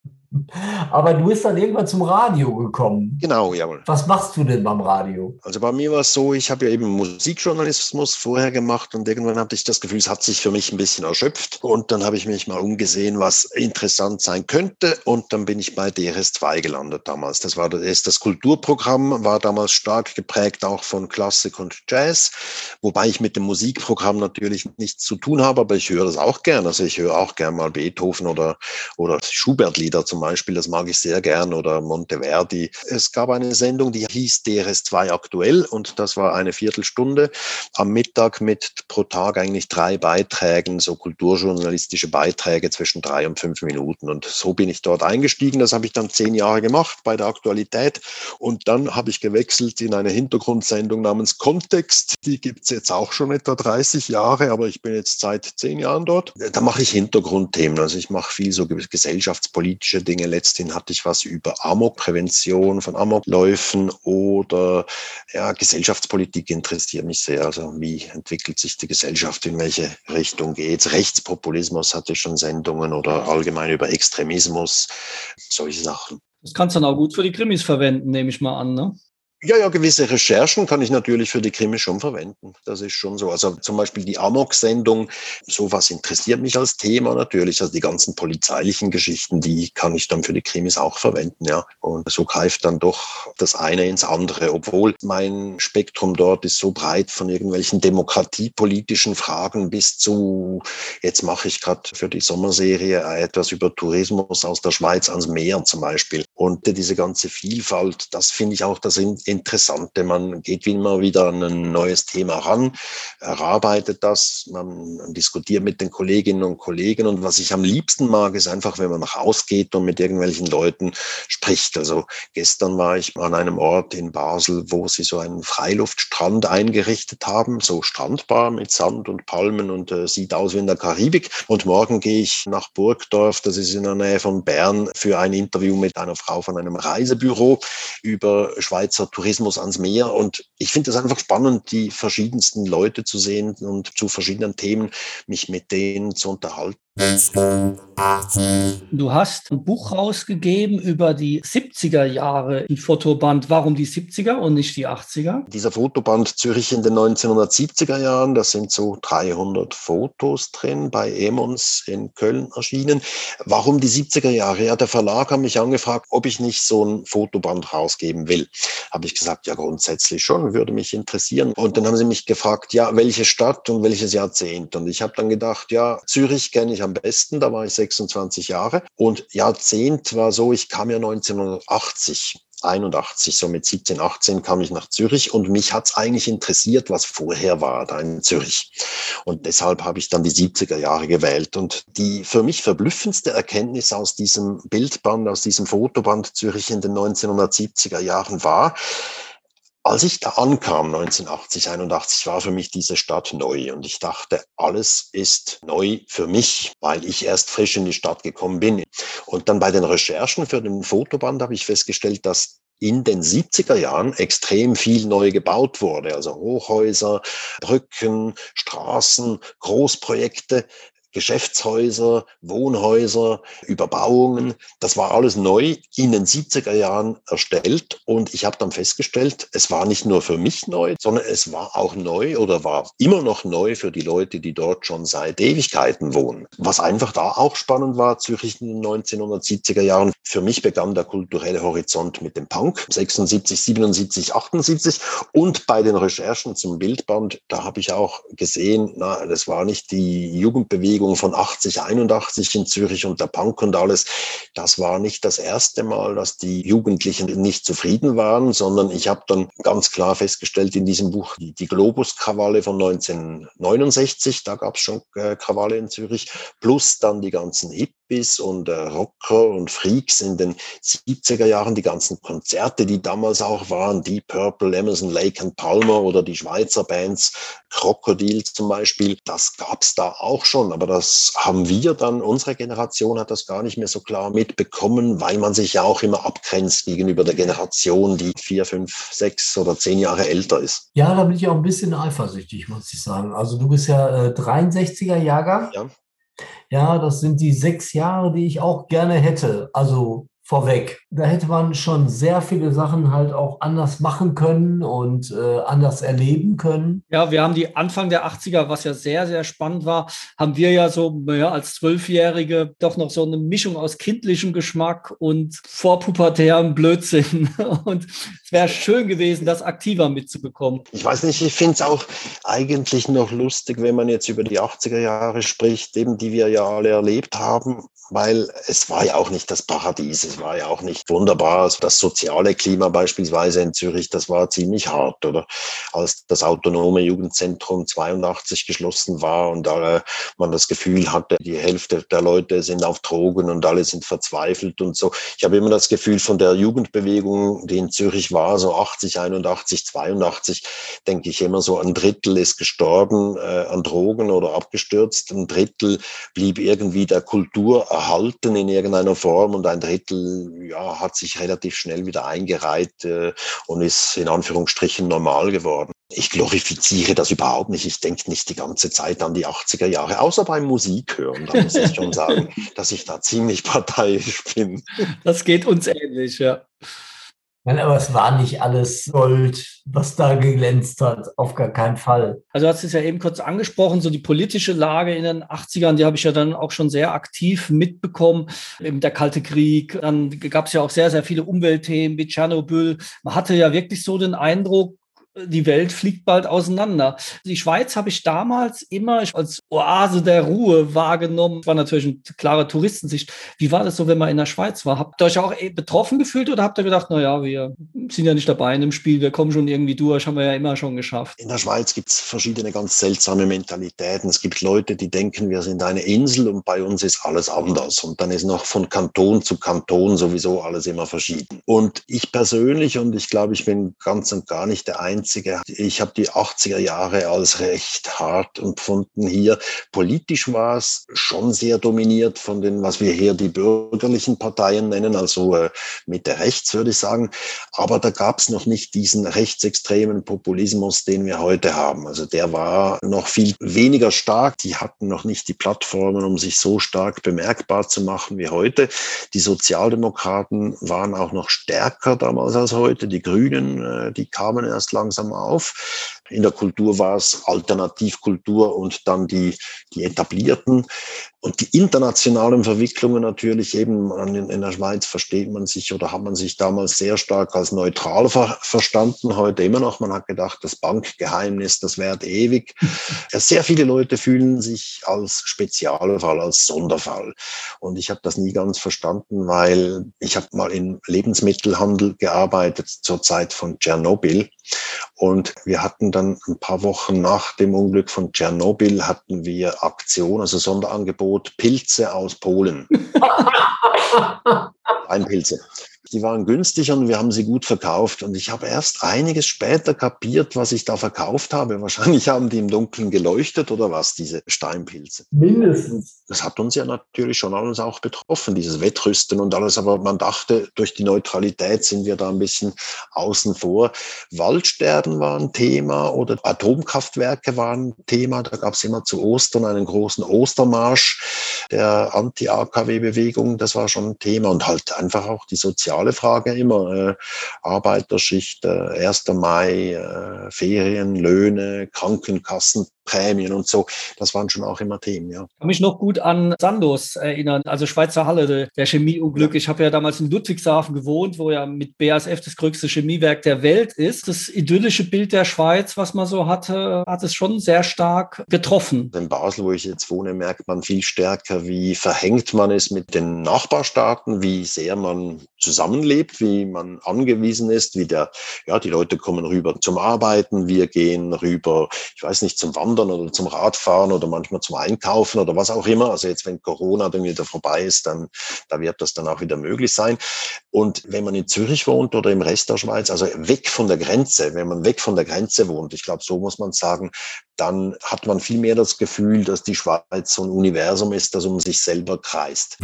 Aber du bist dann irgendwann zum Radio gekommen. Genau, jawohl. Was machst du denn beim Radio? Also bei mir war es so, ich habe ja eben Musikjournalismus vorher gemacht und irgendwann hatte ich das Gefühl, es hat sich für mich ein bisschen erschöpft. Und dann habe ich mich mal umgesehen, was interessant sein könnte. Und dann bin ich bei DRS2 gelandet damals. Das war das, das Kulturprogramm, war damals stark geprägt auch von Klassik und Jazz, wobei ich mit dem Musikprogramm natürlich nichts zu tun habe, aber ich höre das auch gern. Also ich höre auch gern mal Beethoven oder, oder Schubert-Lieder zum Beispiel. Beispiel, das mag ich sehr gern, oder Monteverdi. Es gab eine Sendung, die hieß DRS2 aktuell und das war eine Viertelstunde am Mittag mit pro Tag eigentlich drei Beiträgen, so kulturjournalistische Beiträge zwischen drei und fünf Minuten. Und so bin ich dort eingestiegen. Das habe ich dann zehn Jahre gemacht bei der Aktualität. Und dann habe ich gewechselt in eine Hintergrundsendung namens Kontext. Die gibt es jetzt auch schon etwa 30 Jahre, aber ich bin jetzt seit zehn Jahren dort. Da mache ich Hintergrundthemen. Also ich mache viel so gesellschaftspolitische Dinge Dinge. Letztendlich hatte ich was über Amokprävention von Amokläufen oder ja, Gesellschaftspolitik interessiert mich sehr. Also wie entwickelt sich die Gesellschaft, in welche Richtung geht's? Rechtspopulismus hatte ich schon Sendungen oder allgemein über Extremismus, solche Sachen. Das kannst du dann auch gut für die Krimis verwenden, nehme ich mal an, ne? Ja, ja, gewisse Recherchen kann ich natürlich für die Krimi schon verwenden. Das ist schon so. Also zum Beispiel die Amok-Sendung, sowas interessiert mich als Thema natürlich. Also die ganzen polizeilichen Geschichten, die kann ich dann für die Krimis auch verwenden, ja. Und so greift dann doch das eine ins andere, obwohl mein Spektrum dort ist so breit von irgendwelchen demokratiepolitischen Fragen bis zu, jetzt mache ich gerade für die Sommerserie etwas über Tourismus aus der Schweiz ans Meer zum Beispiel. Und diese ganze Vielfalt, das finde ich auch das Interessante. Man geht wie immer wieder an ein neues Thema ran, erarbeitet das, man diskutiert mit den Kolleginnen und Kollegen. Und was ich am liebsten mag, ist einfach, wenn man nach rausgeht und mit irgendwelchen Leuten spricht. Also gestern war ich an einem Ort in Basel, wo sie so einen Freiluftstrand eingerichtet haben, so Strandbar mit Sand und Palmen und äh, sieht aus wie in der Karibik. Und morgen gehe ich nach Burgdorf, das ist in der Nähe von Bern, für ein Interview mit einer Frau von einem Reisebüro über Schweizer Tourismus ans Meer und ich finde es einfach spannend, die verschiedensten Leute zu sehen und zu verschiedenen Themen mich mit denen zu unterhalten. Du hast ein Buch rausgegeben über die 70er Jahre, ein Fotoband. Warum die 70er und nicht die 80er? Dieser Fotoband Zürich in den 1970er Jahren, da sind so 300 Fotos drin, bei Emons in Köln erschienen. Warum die 70er Jahre? Ja, der Verlag hat mich angefragt, ob ich nicht so ein Fotoband rausgeben will. Habe ich gesagt, ja, grundsätzlich schon, würde mich interessieren. Und dann haben sie mich gefragt, ja, welche Stadt und welches Jahrzehnt? Und ich habe dann gedacht, ja, Zürich kenne ich am besten, da war ich 26 Jahre. Und Jahrzehnt war so, ich kam ja 1980 81, so mit 17, 18 kam ich nach Zürich und mich hat's eigentlich interessiert, was vorher war da in Zürich. Und deshalb habe ich dann die 70er Jahre gewählt. Und die für mich verblüffendste Erkenntnis aus diesem Bildband, aus diesem Fotoband Zürich in den 1970er Jahren war, als ich da ankam, 1980, 81, war für mich diese Stadt neu und ich dachte, alles ist neu für mich, weil ich erst frisch in die Stadt gekommen bin. Und dann bei den Recherchen für den Fotoband habe ich festgestellt, dass in den 70er Jahren extrem viel neu gebaut wurde. Also Hochhäuser, Brücken, Straßen, Großprojekte. Geschäftshäuser, Wohnhäuser, Überbauungen. Das war alles neu in den 70er Jahren erstellt. Und ich habe dann festgestellt, es war nicht nur für mich neu, sondern es war auch neu oder war immer noch neu für die Leute, die dort schon seit Ewigkeiten wohnen. Was einfach da auch spannend war, Zürich in den 1970er Jahren. Für mich begann der kulturelle Horizont mit dem Punk, 76, 77, 78. Und bei den Recherchen zum Bildband, da habe ich auch gesehen, na, das war nicht die Jugendbewegung, Bewegung von 80, 81 in Zürich und der Punk und alles, das war nicht das erste Mal, dass die Jugendlichen nicht zufrieden waren, sondern ich habe dann ganz klar festgestellt in diesem Buch die, die Globus-Krawalle von 1969, da gab es schon äh, Krawalle in Zürich, plus dann die ganzen Hip Hippies und äh, Rocker und Freaks in den 70er Jahren, die ganzen Konzerte, die damals auch waren, Deep Purple, Emerson, Lake and Palmer oder die Schweizer Bands, Krokodil zum Beispiel, das gab's da auch schon, aber das haben wir dann, unsere Generation hat das gar nicht mehr so klar mitbekommen, weil man sich ja auch immer abgrenzt gegenüber der Generation, die vier, fünf, sechs oder zehn Jahre älter ist. Ja, da bin ich auch ein bisschen eifersüchtig, muss ich sagen. Also du bist ja äh, 63er Jahrgang. Ja. Ja, das sind die sechs Jahre, die ich auch gerne hätte. Also vorweg. Da hätte man schon sehr viele Sachen halt auch anders machen können und äh, anders erleben können. Ja, wir haben die Anfang der 80er, was ja sehr, sehr spannend war, haben wir ja so ja, als Zwölfjährige doch noch so eine Mischung aus kindlichem Geschmack und vorpubertärem Blödsinn. Und es wäre schön gewesen, das aktiver mitzubekommen. Ich weiß nicht, ich finde es auch eigentlich noch lustig, wenn man jetzt über die 80er Jahre spricht, eben die wir ja alle erlebt haben, weil es war ja auch nicht das Paradies. Es war ja auch nicht wunderbar. Also das soziale Klima beispielsweise in Zürich, das war ziemlich hart, oder? Als das autonome Jugendzentrum 82 geschlossen war und äh, man das Gefühl hatte, die Hälfte der Leute sind auf Drogen und alle sind verzweifelt und so. Ich habe immer das Gefühl von der Jugendbewegung, die in Zürich war, so 80, 81, 82, denke ich immer so, ein Drittel ist gestorben äh, an Drogen oder abgestürzt, ein Drittel blieb irgendwie der Kultur erhalten in irgendeiner Form und ein Drittel ja, hat sich relativ schnell wieder eingereiht äh, und ist in Anführungsstrichen normal geworden. Ich glorifiziere das überhaupt nicht. Ich denke nicht die ganze Zeit an die 80er Jahre, außer beim Musik hören. Da muss ich schon sagen, dass ich da ziemlich parteiisch bin. Das geht uns ähnlich, ja. Nein, aber es war nicht alles Gold, was da geglänzt hat, auf gar keinen Fall. Also du hast es ja eben kurz angesprochen, so die politische Lage in den 80ern, die habe ich ja dann auch schon sehr aktiv mitbekommen. Eben der Kalte Krieg, dann gab es ja auch sehr, sehr viele Umweltthemen wie Tschernobyl. Man hatte ja wirklich so den Eindruck, die Welt fliegt bald auseinander. Die Schweiz habe ich damals immer als Oase der Ruhe wahrgenommen. War natürlich eine klare Touristensicht. Wie war das so, wenn man in der Schweiz war? Habt ihr euch auch betroffen gefühlt oder habt ihr gedacht, na ja, wir sind ja nicht dabei in dem Spiel, wir kommen schon irgendwie durch, haben wir ja immer schon geschafft? In der Schweiz gibt es verschiedene ganz seltsame Mentalitäten. Es gibt Leute, die denken, wir sind eine Insel und bei uns ist alles anders. Und dann ist noch von Kanton zu Kanton sowieso alles immer verschieden. Und ich persönlich, und ich glaube, ich bin ganz und gar nicht der Einzige, 90er. Ich habe die 80er Jahre als recht hart empfunden hier. Politisch war es schon sehr dominiert von den, was wir hier die bürgerlichen Parteien nennen, also äh, Mitte rechts würde ich sagen. Aber da gab es noch nicht diesen rechtsextremen Populismus, den wir heute haben. Also der war noch viel weniger stark. Die hatten noch nicht die Plattformen, um sich so stark bemerkbar zu machen wie heute. Die Sozialdemokraten waren auch noch stärker damals als heute. Die Grünen, äh, die kamen erst langsam auf. In der Kultur war es Alternativkultur und dann die, die etablierten. Und die internationalen Verwicklungen natürlich eben in, der Schweiz versteht man sich oder hat man sich damals sehr stark als neutral ver verstanden, heute immer noch. Man hat gedacht, das Bankgeheimnis, das währt ewig. Sehr viele Leute fühlen sich als Spezialfall, als Sonderfall. Und ich habe das nie ganz verstanden, weil ich habe mal im Lebensmittelhandel gearbeitet zur Zeit von Tschernobyl. Und wir hatten dann ein paar Wochen nach dem Unglück von Tschernobyl hatten wir Aktion, also Sonderangebot Pilze aus Polen. Einpilze. Die waren günstig und wir haben sie gut verkauft. Und ich habe erst einiges später kapiert, was ich da verkauft habe. Wahrscheinlich haben die im Dunkeln geleuchtet oder was, diese Steinpilze. Mindestens. Das hat uns ja natürlich schon alles auch betroffen, dieses Wettrüsten und alles. Aber man dachte, durch die Neutralität sind wir da ein bisschen außen vor. Waldsterben war ein Thema oder Atomkraftwerke waren ein Thema. Da gab es immer zu Ostern einen großen Ostermarsch der Anti-AKW-Bewegung. Das war schon ein Thema und halt einfach auch die soziale soziale Frage immer. Äh, Arbeiterschicht, äh, 1. Mai, äh, Ferien, Löhne, Krankenkassen, Prämien und so. Das waren schon auch immer Themen, ja. Ich kann mich noch gut an Sandos erinnern, also Schweizer Halle, der Chemieunglück. Ich habe ja damals in Ludwigshafen gewohnt, wo ja mit BASF das größte Chemiewerk der Welt ist. Das idyllische Bild der Schweiz, was man so hatte, hat es schon sehr stark getroffen. In Basel, wo ich jetzt wohne, merkt man viel stärker, wie verhängt man ist mit den Nachbarstaaten, wie sehr man zusammenlebt, wie man angewiesen ist, wie der, ja, die Leute kommen rüber zum Arbeiten, wir gehen rüber, ich weiß nicht, zum Wandern oder zum Radfahren oder manchmal zum Einkaufen oder was auch immer. Also jetzt, wenn Corona dann wieder vorbei ist, dann da wird das dann auch wieder möglich sein. Und wenn man in Zürich wohnt oder im Rest der Schweiz, also weg von der Grenze, wenn man weg von der Grenze wohnt, ich glaube, so muss man sagen, dann hat man viel mehr das Gefühl, dass die Schweiz so ein Universum ist, das um sich selber kreist.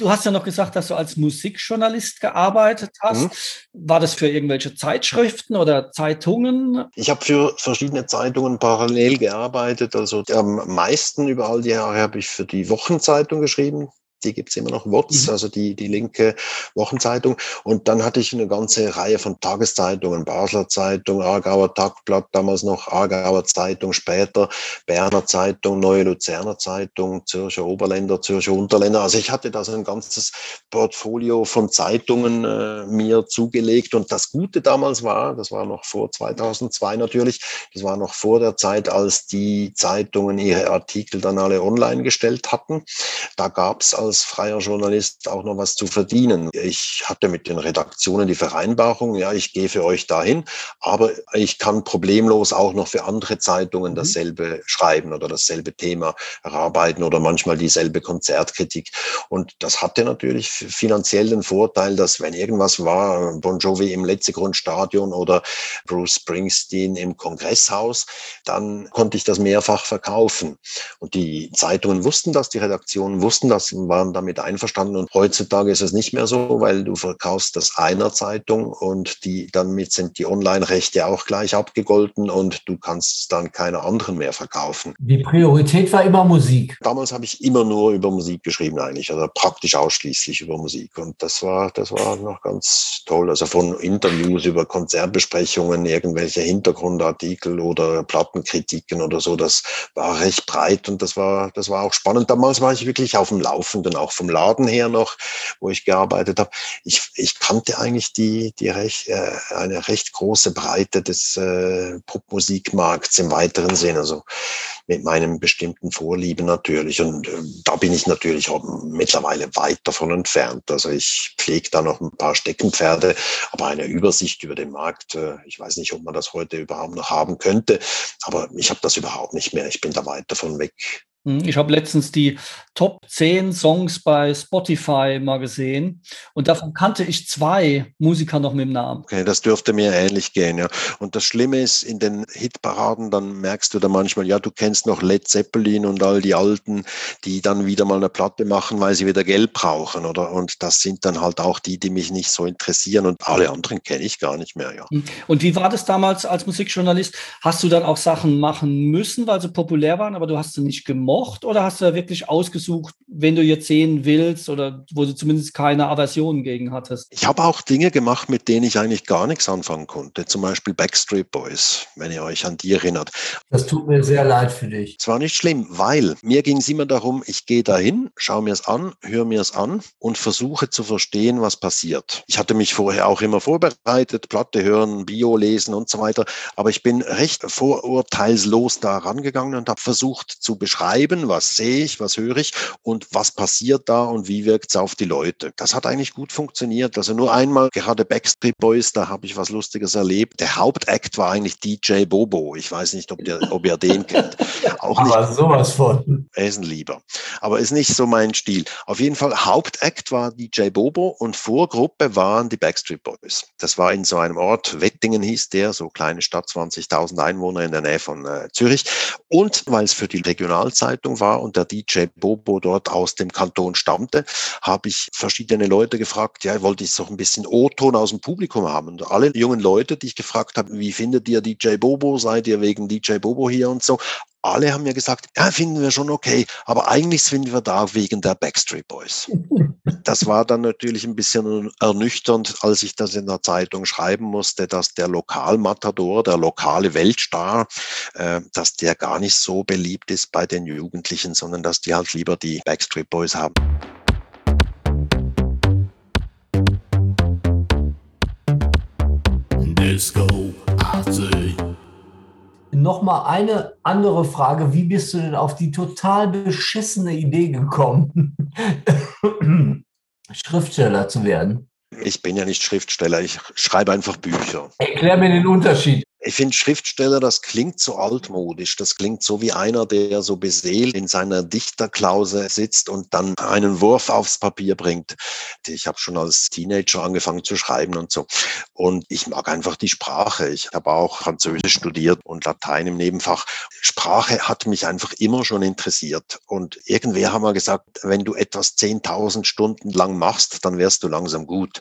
Du hast ja noch gesagt, dass du als Musikjournalist gearbeitet hast. Mhm. War das für irgendwelche Zeitschriften oder Zeitungen? Ich habe für verschiedene Zeitungen parallel gearbeitet. Also am meisten über all die Jahre habe ich für die Wochenzeitung geschrieben die gibt's immer noch, WOTS, mhm. also die, die linke Wochenzeitung. Und dann hatte ich eine ganze Reihe von Tageszeitungen, Basler Zeitung, Aargauer Tagblatt, damals noch Aargauer Zeitung, später Berner Zeitung, Neue Luzerner Zeitung, Zürcher Oberländer, Zürcher Unterländer. Also ich hatte da so ein ganzes Portfolio von Zeitungen äh, mir zugelegt. Und das Gute damals war, das war noch vor 2002 natürlich, das war noch vor der Zeit, als die Zeitungen ihre Artikel dann alle online gestellt hatten. Da gab's also als freier Journalist auch noch was zu verdienen. Ich hatte mit den Redaktionen die Vereinbarung, ja, ich gehe für euch dahin, aber ich kann problemlos auch noch für andere Zeitungen mhm. dasselbe schreiben oder dasselbe Thema erarbeiten oder manchmal dieselbe Konzertkritik. Und das hatte natürlich finanziell den Vorteil, dass wenn irgendwas war, Bon Jovi im Letzegrundstadion oder Bruce Springsteen im Kongresshaus, dann konnte ich das mehrfach verkaufen. Und die Zeitungen wussten das, die Redaktionen wussten das, war waren damit einverstanden. Und heutzutage ist es nicht mehr so, weil du verkaufst das einer Zeitung und die damit sind die Online-Rechte auch gleich abgegolten und du kannst dann keine anderen mehr verkaufen. Die Priorität war immer Musik. Damals habe ich immer nur über Musik geschrieben eigentlich, also praktisch ausschließlich über Musik. Und das war, das war noch ganz toll. Also von Interviews über Konzertbesprechungen, irgendwelche Hintergrundartikel oder Plattenkritiken oder so, das war recht breit und das war, das war auch spannend. Damals war ich wirklich auf dem Laufenden und auch vom Laden her noch, wo ich gearbeitet habe. Ich, ich kannte eigentlich die, die recht, äh, eine recht große Breite des äh, Popmusikmarkts im weiteren Sinn, also mit meinem bestimmten Vorlieben natürlich. Und äh, da bin ich natürlich auch mittlerweile weit davon entfernt. Also ich pflege da noch ein paar Steckenpferde, aber eine Übersicht über den Markt, äh, ich weiß nicht, ob man das heute überhaupt noch haben könnte, aber ich habe das überhaupt nicht mehr. Ich bin da weit davon weg. Hm, ich habe letztens die Top 10 Songs bei Spotify mal gesehen und davon kannte ich zwei Musiker noch mit dem Namen. Okay, das dürfte mir ähnlich gehen, ja. Und das Schlimme ist, in den Hitparaden, dann merkst du da manchmal, ja, du kennst noch Led Zeppelin und all die Alten, die dann wieder mal eine Platte machen, weil sie wieder Geld brauchen, oder? Und das sind dann halt auch die, die mich nicht so interessieren und alle anderen kenne ich gar nicht mehr, ja. Hm. Und wie war das damals als Musikjournalist? Hast du dann auch Sachen machen müssen, weil sie populär waren, aber du hast sie nicht gemacht? Gemocht oder hast du da wirklich ausgesucht, wenn du jetzt sehen willst oder wo du zumindest keine Aversion gegen hattest? Ich habe auch Dinge gemacht, mit denen ich eigentlich gar nichts anfangen konnte. Zum Beispiel Backstreet Boys, wenn ihr euch an die erinnert. Das tut mir sehr leid für dich. Es war nicht schlimm, weil mir ging es immer darum, ich gehe dahin, schaue mir es an, höre mir es an und versuche zu verstehen, was passiert. Ich hatte mich vorher auch immer vorbereitet, Platte hören, Bio lesen und so weiter, aber ich bin recht vorurteilslos da rangegangen und habe versucht zu beschreiben, beschreiben, was sehe ich, was höre ich und was passiert da und wie wirkt es auf die Leute. Das hat eigentlich gut funktioniert. Also nur einmal, gerade Backstreet Boys, da habe ich was Lustiges erlebt. Der Hauptakt war eigentlich DJ Bobo. Ich weiß nicht, ob, der, ob ihr den kennt. Auch Aber nicht, sowas von. Er ist ein Lieber. Aber ist nicht so mein Stil. Auf jeden Fall, Hauptakt war DJ Bobo und Vorgruppe waren die Backstreet Boys. Das war in so einem Ort, Wettingen hieß der, so kleine Stadt, 20.000 Einwohner in der Nähe von äh, Zürich. Und weil es für die Regionalzeit Zeitung war und der DJ Bobo dort aus dem Kanton stammte, habe ich verschiedene Leute gefragt, ja, wollte ich so ein bisschen O-Ton aus dem Publikum haben. Und alle jungen Leute, die ich gefragt habe, wie findet ihr DJ Bobo? Seid ihr wegen DJ Bobo hier und so? Alle haben mir gesagt, ja, finden wir schon okay, aber eigentlich sind wir da wegen der Backstreet Boys. Das war dann natürlich ein bisschen ernüchternd, als ich das in der Zeitung schreiben musste, dass der Lokalmatador, der lokale Weltstar, äh, dass der gar nicht so beliebt ist bei den Jugendlichen, sondern dass die halt lieber die Backstreet Boys haben. Nochmal eine andere Frage. Wie bist du denn auf die total beschissene Idee gekommen, Schriftsteller zu werden? Ich bin ja nicht Schriftsteller, ich schreibe einfach Bücher. Erklär mir den Unterschied. Ich finde Schriftsteller, das klingt so altmodisch. Das klingt so wie einer, der so beseelt in seiner Dichterklause sitzt und dann einen Wurf aufs Papier bringt. Ich habe schon als Teenager angefangen zu schreiben und so. Und ich mag einfach die Sprache. Ich habe auch Französisch studiert und Latein im Nebenfach. Sprache hat mich einfach immer schon interessiert. Und irgendwer haben wir gesagt, wenn du etwas 10.000 Stunden lang machst, dann wärst du langsam gut.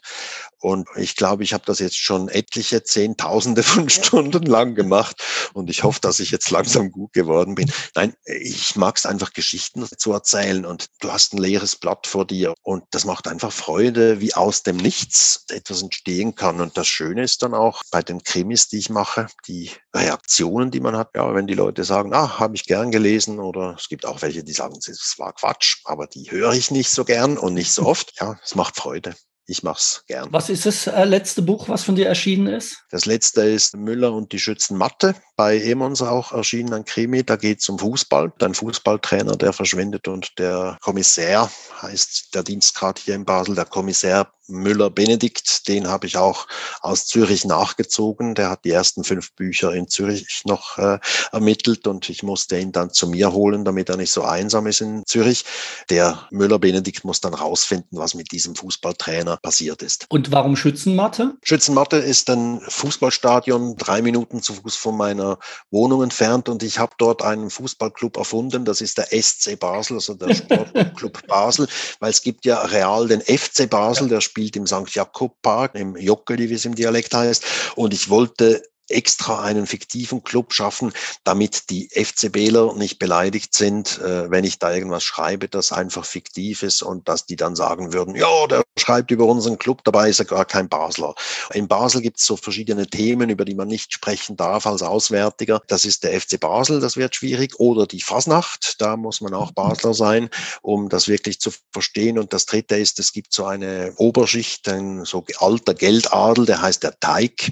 Und ich glaube, ich habe das jetzt schon etliche Zehntausende von Stunden lang gemacht. Und ich hoffe, dass ich jetzt langsam gut geworden bin. Nein, ich mag es einfach, Geschichten zu erzählen. Und du hast ein leeres Blatt vor dir. Und das macht einfach Freude, wie aus dem Nichts etwas entstehen kann. Und das Schöne ist dann auch bei den Krimis, die ich mache, die Reaktionen, die man hat. Ja, wenn die Leute sagen, ah, habe ich gern gelesen. Oder es gibt auch welche, die sagen, es war Quatsch. Aber die höre ich nicht so gern und nicht so oft. Ja, es macht Freude ich mache es gern. Was ist das äh, letzte Buch, was von dir erschienen ist? Das letzte ist Müller und die Schützenmatte. Bei Emons auch erschienen ein Krimi. Da geht es um Fußball. Ein Fußballtrainer, der verschwindet und der Kommissär heißt der Dienstgrad hier in Basel. Der Kommissär Müller-Benedikt, den habe ich auch aus Zürich nachgezogen. Der hat die ersten fünf Bücher in Zürich noch äh, ermittelt und ich musste ihn dann zu mir holen, damit er nicht so einsam ist in Zürich. Der Müller-Benedikt muss dann rausfinden, was mit diesem Fußballtrainer passiert ist. Und warum Schützenmatte? Schützenmatte ist ein Fußballstadion, drei Minuten zu Fuß von meiner Wohnung entfernt und ich habe dort einen Fußballclub erfunden. Das ist der SC Basel, also der Sportclub Basel, weil es gibt ja real den FC Basel, der spielt spielt im St. Jakob Park, im Jockeli, wie es im Dialekt heißt. Und ich wollte extra einen fiktiven Club schaffen, damit die FCBler nicht beleidigt sind, äh, wenn ich da irgendwas schreibe, das einfach fiktiv ist und dass die dann sagen würden, ja, der schreibt über unseren Club, dabei ist er gar kein Basler. In Basel gibt es so verschiedene Themen, über die man nicht sprechen darf als Auswärtiger. Das ist der FC Basel, das wird schwierig, oder die Fasnacht, da muss man auch Basler sein, um das wirklich zu verstehen. Und das dritte ist, es gibt so eine Oberschicht, ein so alter Geldadel, der heißt der Teig.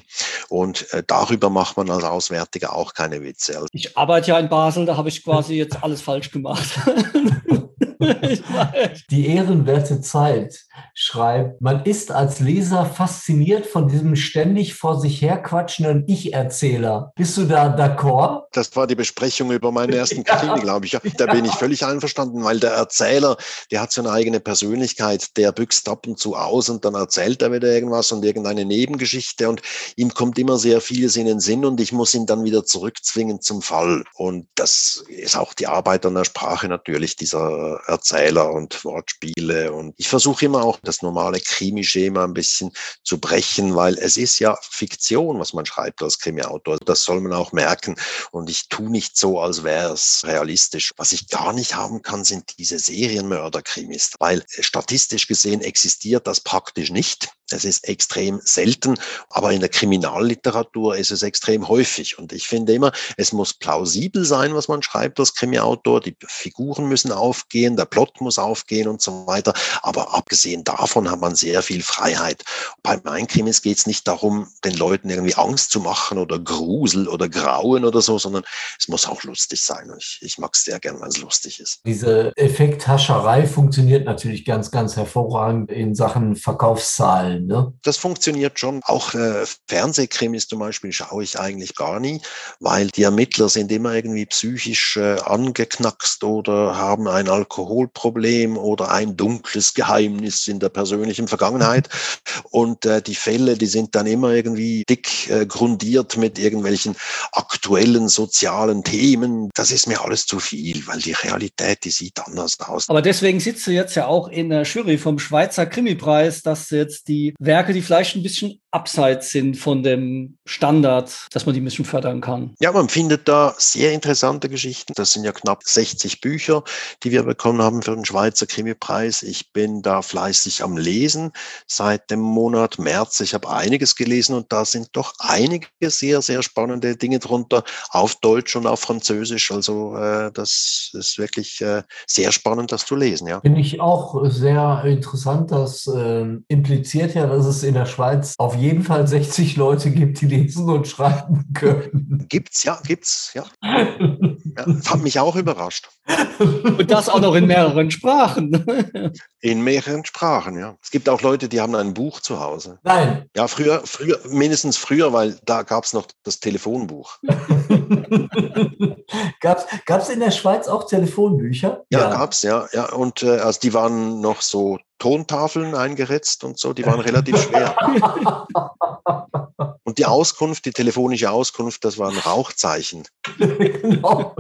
Und äh, da darüber macht man als Auswärtiger auch keine Witze. Ich arbeite ja in Basel, da habe ich quasi jetzt alles falsch gemacht. Die ehrenwerte Zeit schreibt, man ist als Leser fasziniert von diesem ständig vor sich herquatschenden Ich-Erzähler. Bist du da d'accord? Das war die Besprechung über meinen ersten Krimi, glaube ich. Da bin ich völlig einverstanden, weil der Erzähler, der hat so eine eigene Persönlichkeit, der büxt ab und zu aus und dann erzählt er wieder irgendwas und irgendeine Nebengeschichte und ihm kommt immer sehr vieles in den Sinn und ich muss ihn dann wieder zurückzwingen zum Fall. Und das ist auch die Arbeit an der Sprache natürlich, dieser Erzähler und Wortspiele. Und ich versuche immer auch das normale Krimi-Schema ein bisschen zu brechen, weil es ist ja Fiktion, was man schreibt als Krimi-Autor. Das soll man auch merken. Und ich tue nicht so, als wäre es realistisch. Was ich gar nicht haben kann, sind diese Serienmörder-Krimis, weil statistisch gesehen existiert das praktisch nicht. Es ist extrem selten, aber in der Kriminalliteratur ist es extrem häufig. Und ich finde immer, es muss plausibel sein, was man schreibt als Krimiautor. Die Figuren müssen aufgehen, der Plot muss aufgehen und so weiter. Aber abgesehen davon hat man sehr viel Freiheit. Bei meinen Krimis geht es nicht darum, den Leuten irgendwie Angst zu machen oder Grusel oder Grauen oder so, sondern es muss auch lustig sein. Ich, ich mag es sehr gern, wenn es lustig ist. Diese Effekthascherei funktioniert natürlich ganz, ganz hervorragend in Sachen Verkaufszahlen. Ne? Das funktioniert schon. Auch äh, Fernsehkrimis zum Beispiel schaue ich eigentlich gar nie, weil die Ermittler sind immer irgendwie psychisch äh, angeknackst oder haben ein Alkoholproblem oder ein dunkles Geheimnis in der persönlichen Vergangenheit. Und äh, die Fälle, die sind dann immer irgendwie dick äh, grundiert mit irgendwelchen aktuellen sozialen Themen. Das ist mir alles zu viel, weil die Realität, die sieht anders aus. Aber deswegen sitzt du jetzt ja auch in der Jury vom Schweizer Krimipreis, dass jetzt die Werke, die vielleicht ein bisschen abseits sind von dem Standard, dass man die ein bisschen fördern kann. Ja, man findet da sehr interessante Geschichten. Das sind ja knapp 60 Bücher, die wir bekommen haben für den Schweizer Krimipreis. Ich bin da fleißig am Lesen seit dem Monat März. Ich habe einiges gelesen und da sind doch einige sehr, sehr spannende Dinge drunter auf Deutsch und auf Französisch. Also äh, das ist wirklich äh, sehr spannend, das zu lesen. Ja. Finde ich auch sehr interessant. Das äh, impliziert ja, dass es in der Schweiz auf jeden Fall 60 Leute gibt, die lesen und schreiben können. Gibt's, ja, gibt's, ja. ja hat mich auch überrascht. Und das auch noch in mehreren Sprachen. In mehreren Sprachen, ja. Es gibt auch Leute, die haben ein Buch zu Hause. Nein. Ja, früher, früher, mindestens früher, weil da gab es noch das Telefonbuch. gab es in der Schweiz auch Telefonbücher? Ja, ja. gab es, ja, ja. Und äh, also die waren noch so Tontafeln eingeritzt und so, die waren relativ schwer. und die Auskunft, die telefonische Auskunft, das waren Rauchzeichen. genau.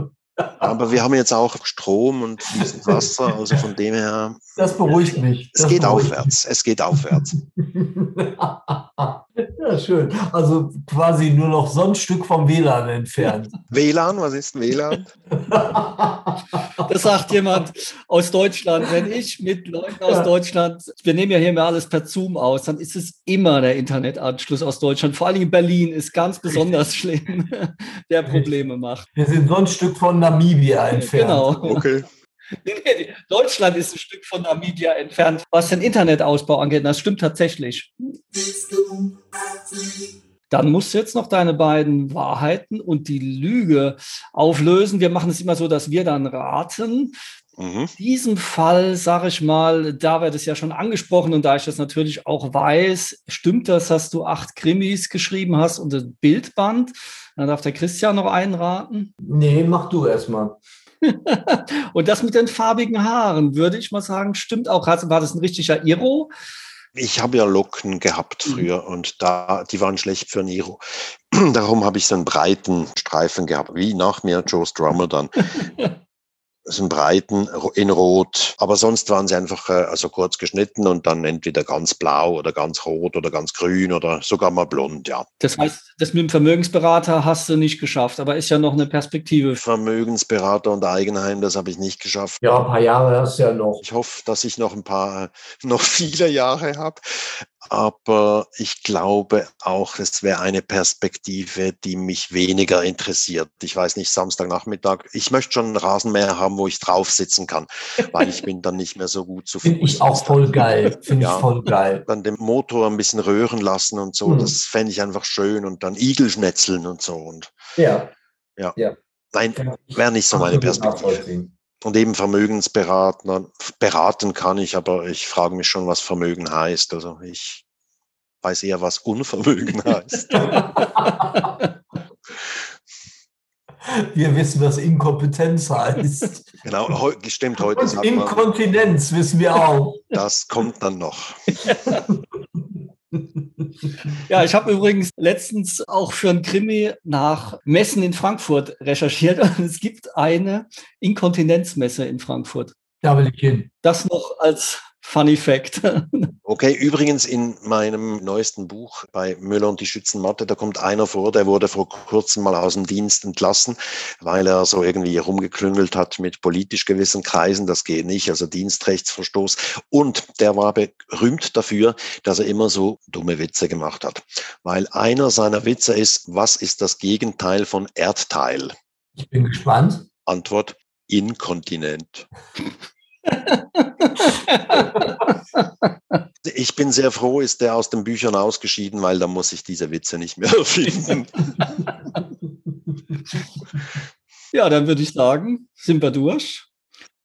Aber wir haben jetzt auch Strom und fließend Wasser, also von dem her. Das beruhigt mich. Das es geht aufwärts. Mich. Es geht aufwärts. Ja, schön. Also quasi nur noch so ein Stück vom WLAN entfernt. WLAN, was ist WLAN? Das sagt jemand aus Deutschland. Wenn ich mit Leuten aus Deutschland, wir nehmen ja hier mal alles per Zoom aus, dann ist es immer der Internetanschluss aus Deutschland. Vor allem in Berlin ist ganz besonders schlimm, der Probleme macht. Wir sind so ein Stück von Namibia entfernt. Genau. Okay. Deutschland ist ein Stück von Namibia entfernt, was den Internetausbau angeht. Das stimmt tatsächlich. Dann musst du jetzt noch deine beiden Wahrheiten und die Lüge auflösen. Wir machen es immer so, dass wir dann raten. Mhm. In diesem Fall, sage ich mal, da wird es ja schon angesprochen und da ich das natürlich auch weiß, stimmt das, dass du acht Krimis geschrieben hast und ein Bildband? Dann darf der Christian noch einraten. Nee, mach du erstmal. und das mit den farbigen Haaren, würde ich mal sagen, stimmt auch. War das ein richtiger Iro? Ich habe ja Locken gehabt mhm. früher mhm. und da, die waren schlecht für Niro. Darum habe ich so einen breiten Streifen gehabt, wie nach mir Joe Strummer dann. sind Breiten in Rot, aber sonst waren sie einfach äh, also kurz geschnitten und dann entweder ganz blau oder ganz rot oder ganz grün oder sogar mal blond, ja. Das heißt, das mit dem Vermögensberater hast du nicht geschafft, aber ist ja noch eine Perspektive. Vermögensberater und Eigenheim, das habe ich nicht geschafft. Ja, ein paar Jahre hast du ja noch. Ich hoffe, dass ich noch ein paar, noch viele Jahre habe. Aber ich glaube auch, es wäre eine Perspektive, die mich weniger interessiert. Ich weiß nicht, Samstagnachmittag. Ich möchte schon einen Rasenmäher haben, wo ich drauf sitzen kann, weil ich bin dann nicht mehr so gut zu Finde ich auch voll geil. Finde ja, ich voll geil. Dann den Motor ein bisschen röhren lassen und so. Hm. Das fände ich einfach schön. Und dann Igel schnetzeln und so. Und ja. Ja. ja. Nein, wäre nicht so meine Perspektive. Und eben Vermögensberater, beraten kann ich, aber ich frage mich schon, was Vermögen heißt. Also ich weiß eher, was Unvermögen heißt. Wir wissen, was Inkompetenz heißt. Genau, stimmt heute. Und Inkontinenz wissen wir auch. Das kommt dann noch. Ja, ich habe übrigens letztens auch für ein Krimi nach Messen in Frankfurt recherchiert und es gibt eine Inkontinenzmesse in Frankfurt. Da will ich hin. Das noch als Funny Fact. Okay, übrigens in meinem neuesten Buch bei Müller und die Schützenmatte, da kommt einer vor, der wurde vor kurzem mal aus dem Dienst entlassen, weil er so irgendwie rumgeklüngelt hat mit politisch gewissen Kreisen. Das geht nicht, also Dienstrechtsverstoß. Und der war berühmt dafür, dass er immer so dumme Witze gemacht hat. Weil einer seiner Witze ist, was ist das Gegenteil von Erdteil? Ich bin gespannt. Antwort, inkontinent. Ich bin sehr froh, ist der aus den Büchern ausgeschieden, weil da muss ich diese Witze nicht mehr erfinden. Ja, dann würde ich sagen, sind wir durch.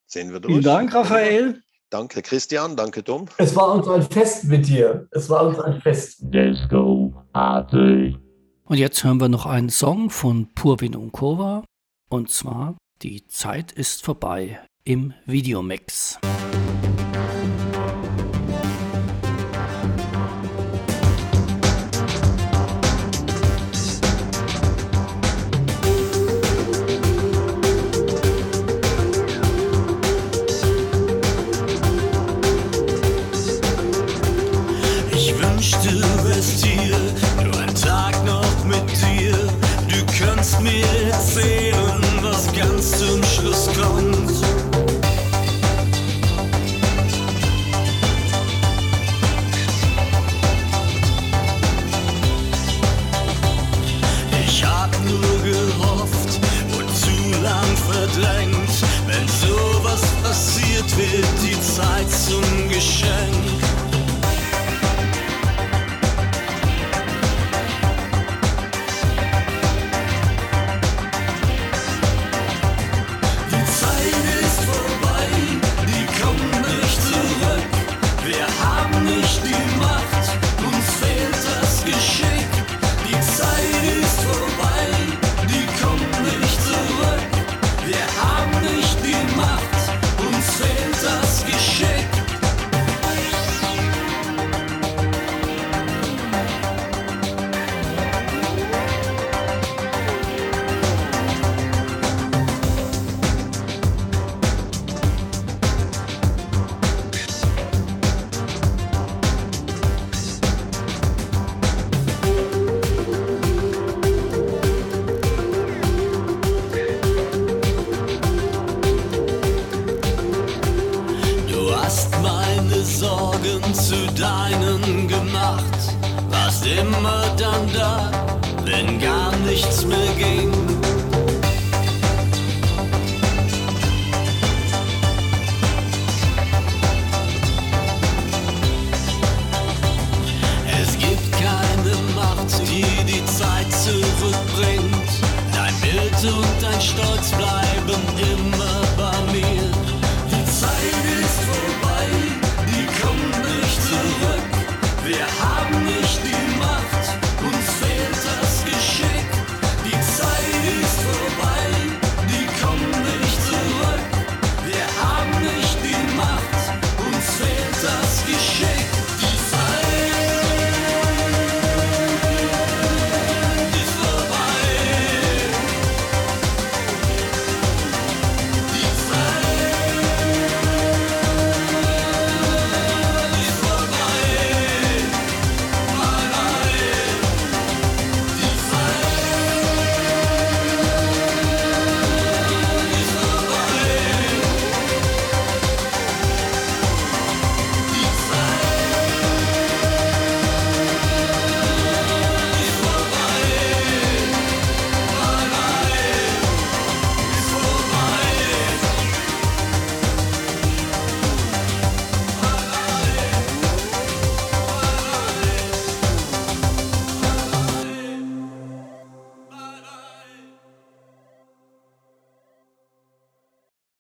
Sehen wir durch. Vielen Dank, Raphael. Danke, Christian. Danke, Tom. Es war uns ein Fest mit dir. Es war uns ein Fest. Let's go, party. Und jetzt hören wir noch einen Song von Purvin und Kova. Und zwar Die Zeit ist vorbei im Videomix. Gemacht, was immer dann da, wenn gar nichts mehr ging. Es gibt keine Macht, die die Zeit zurückbringt, dein Bild und dein Stolz bleiben.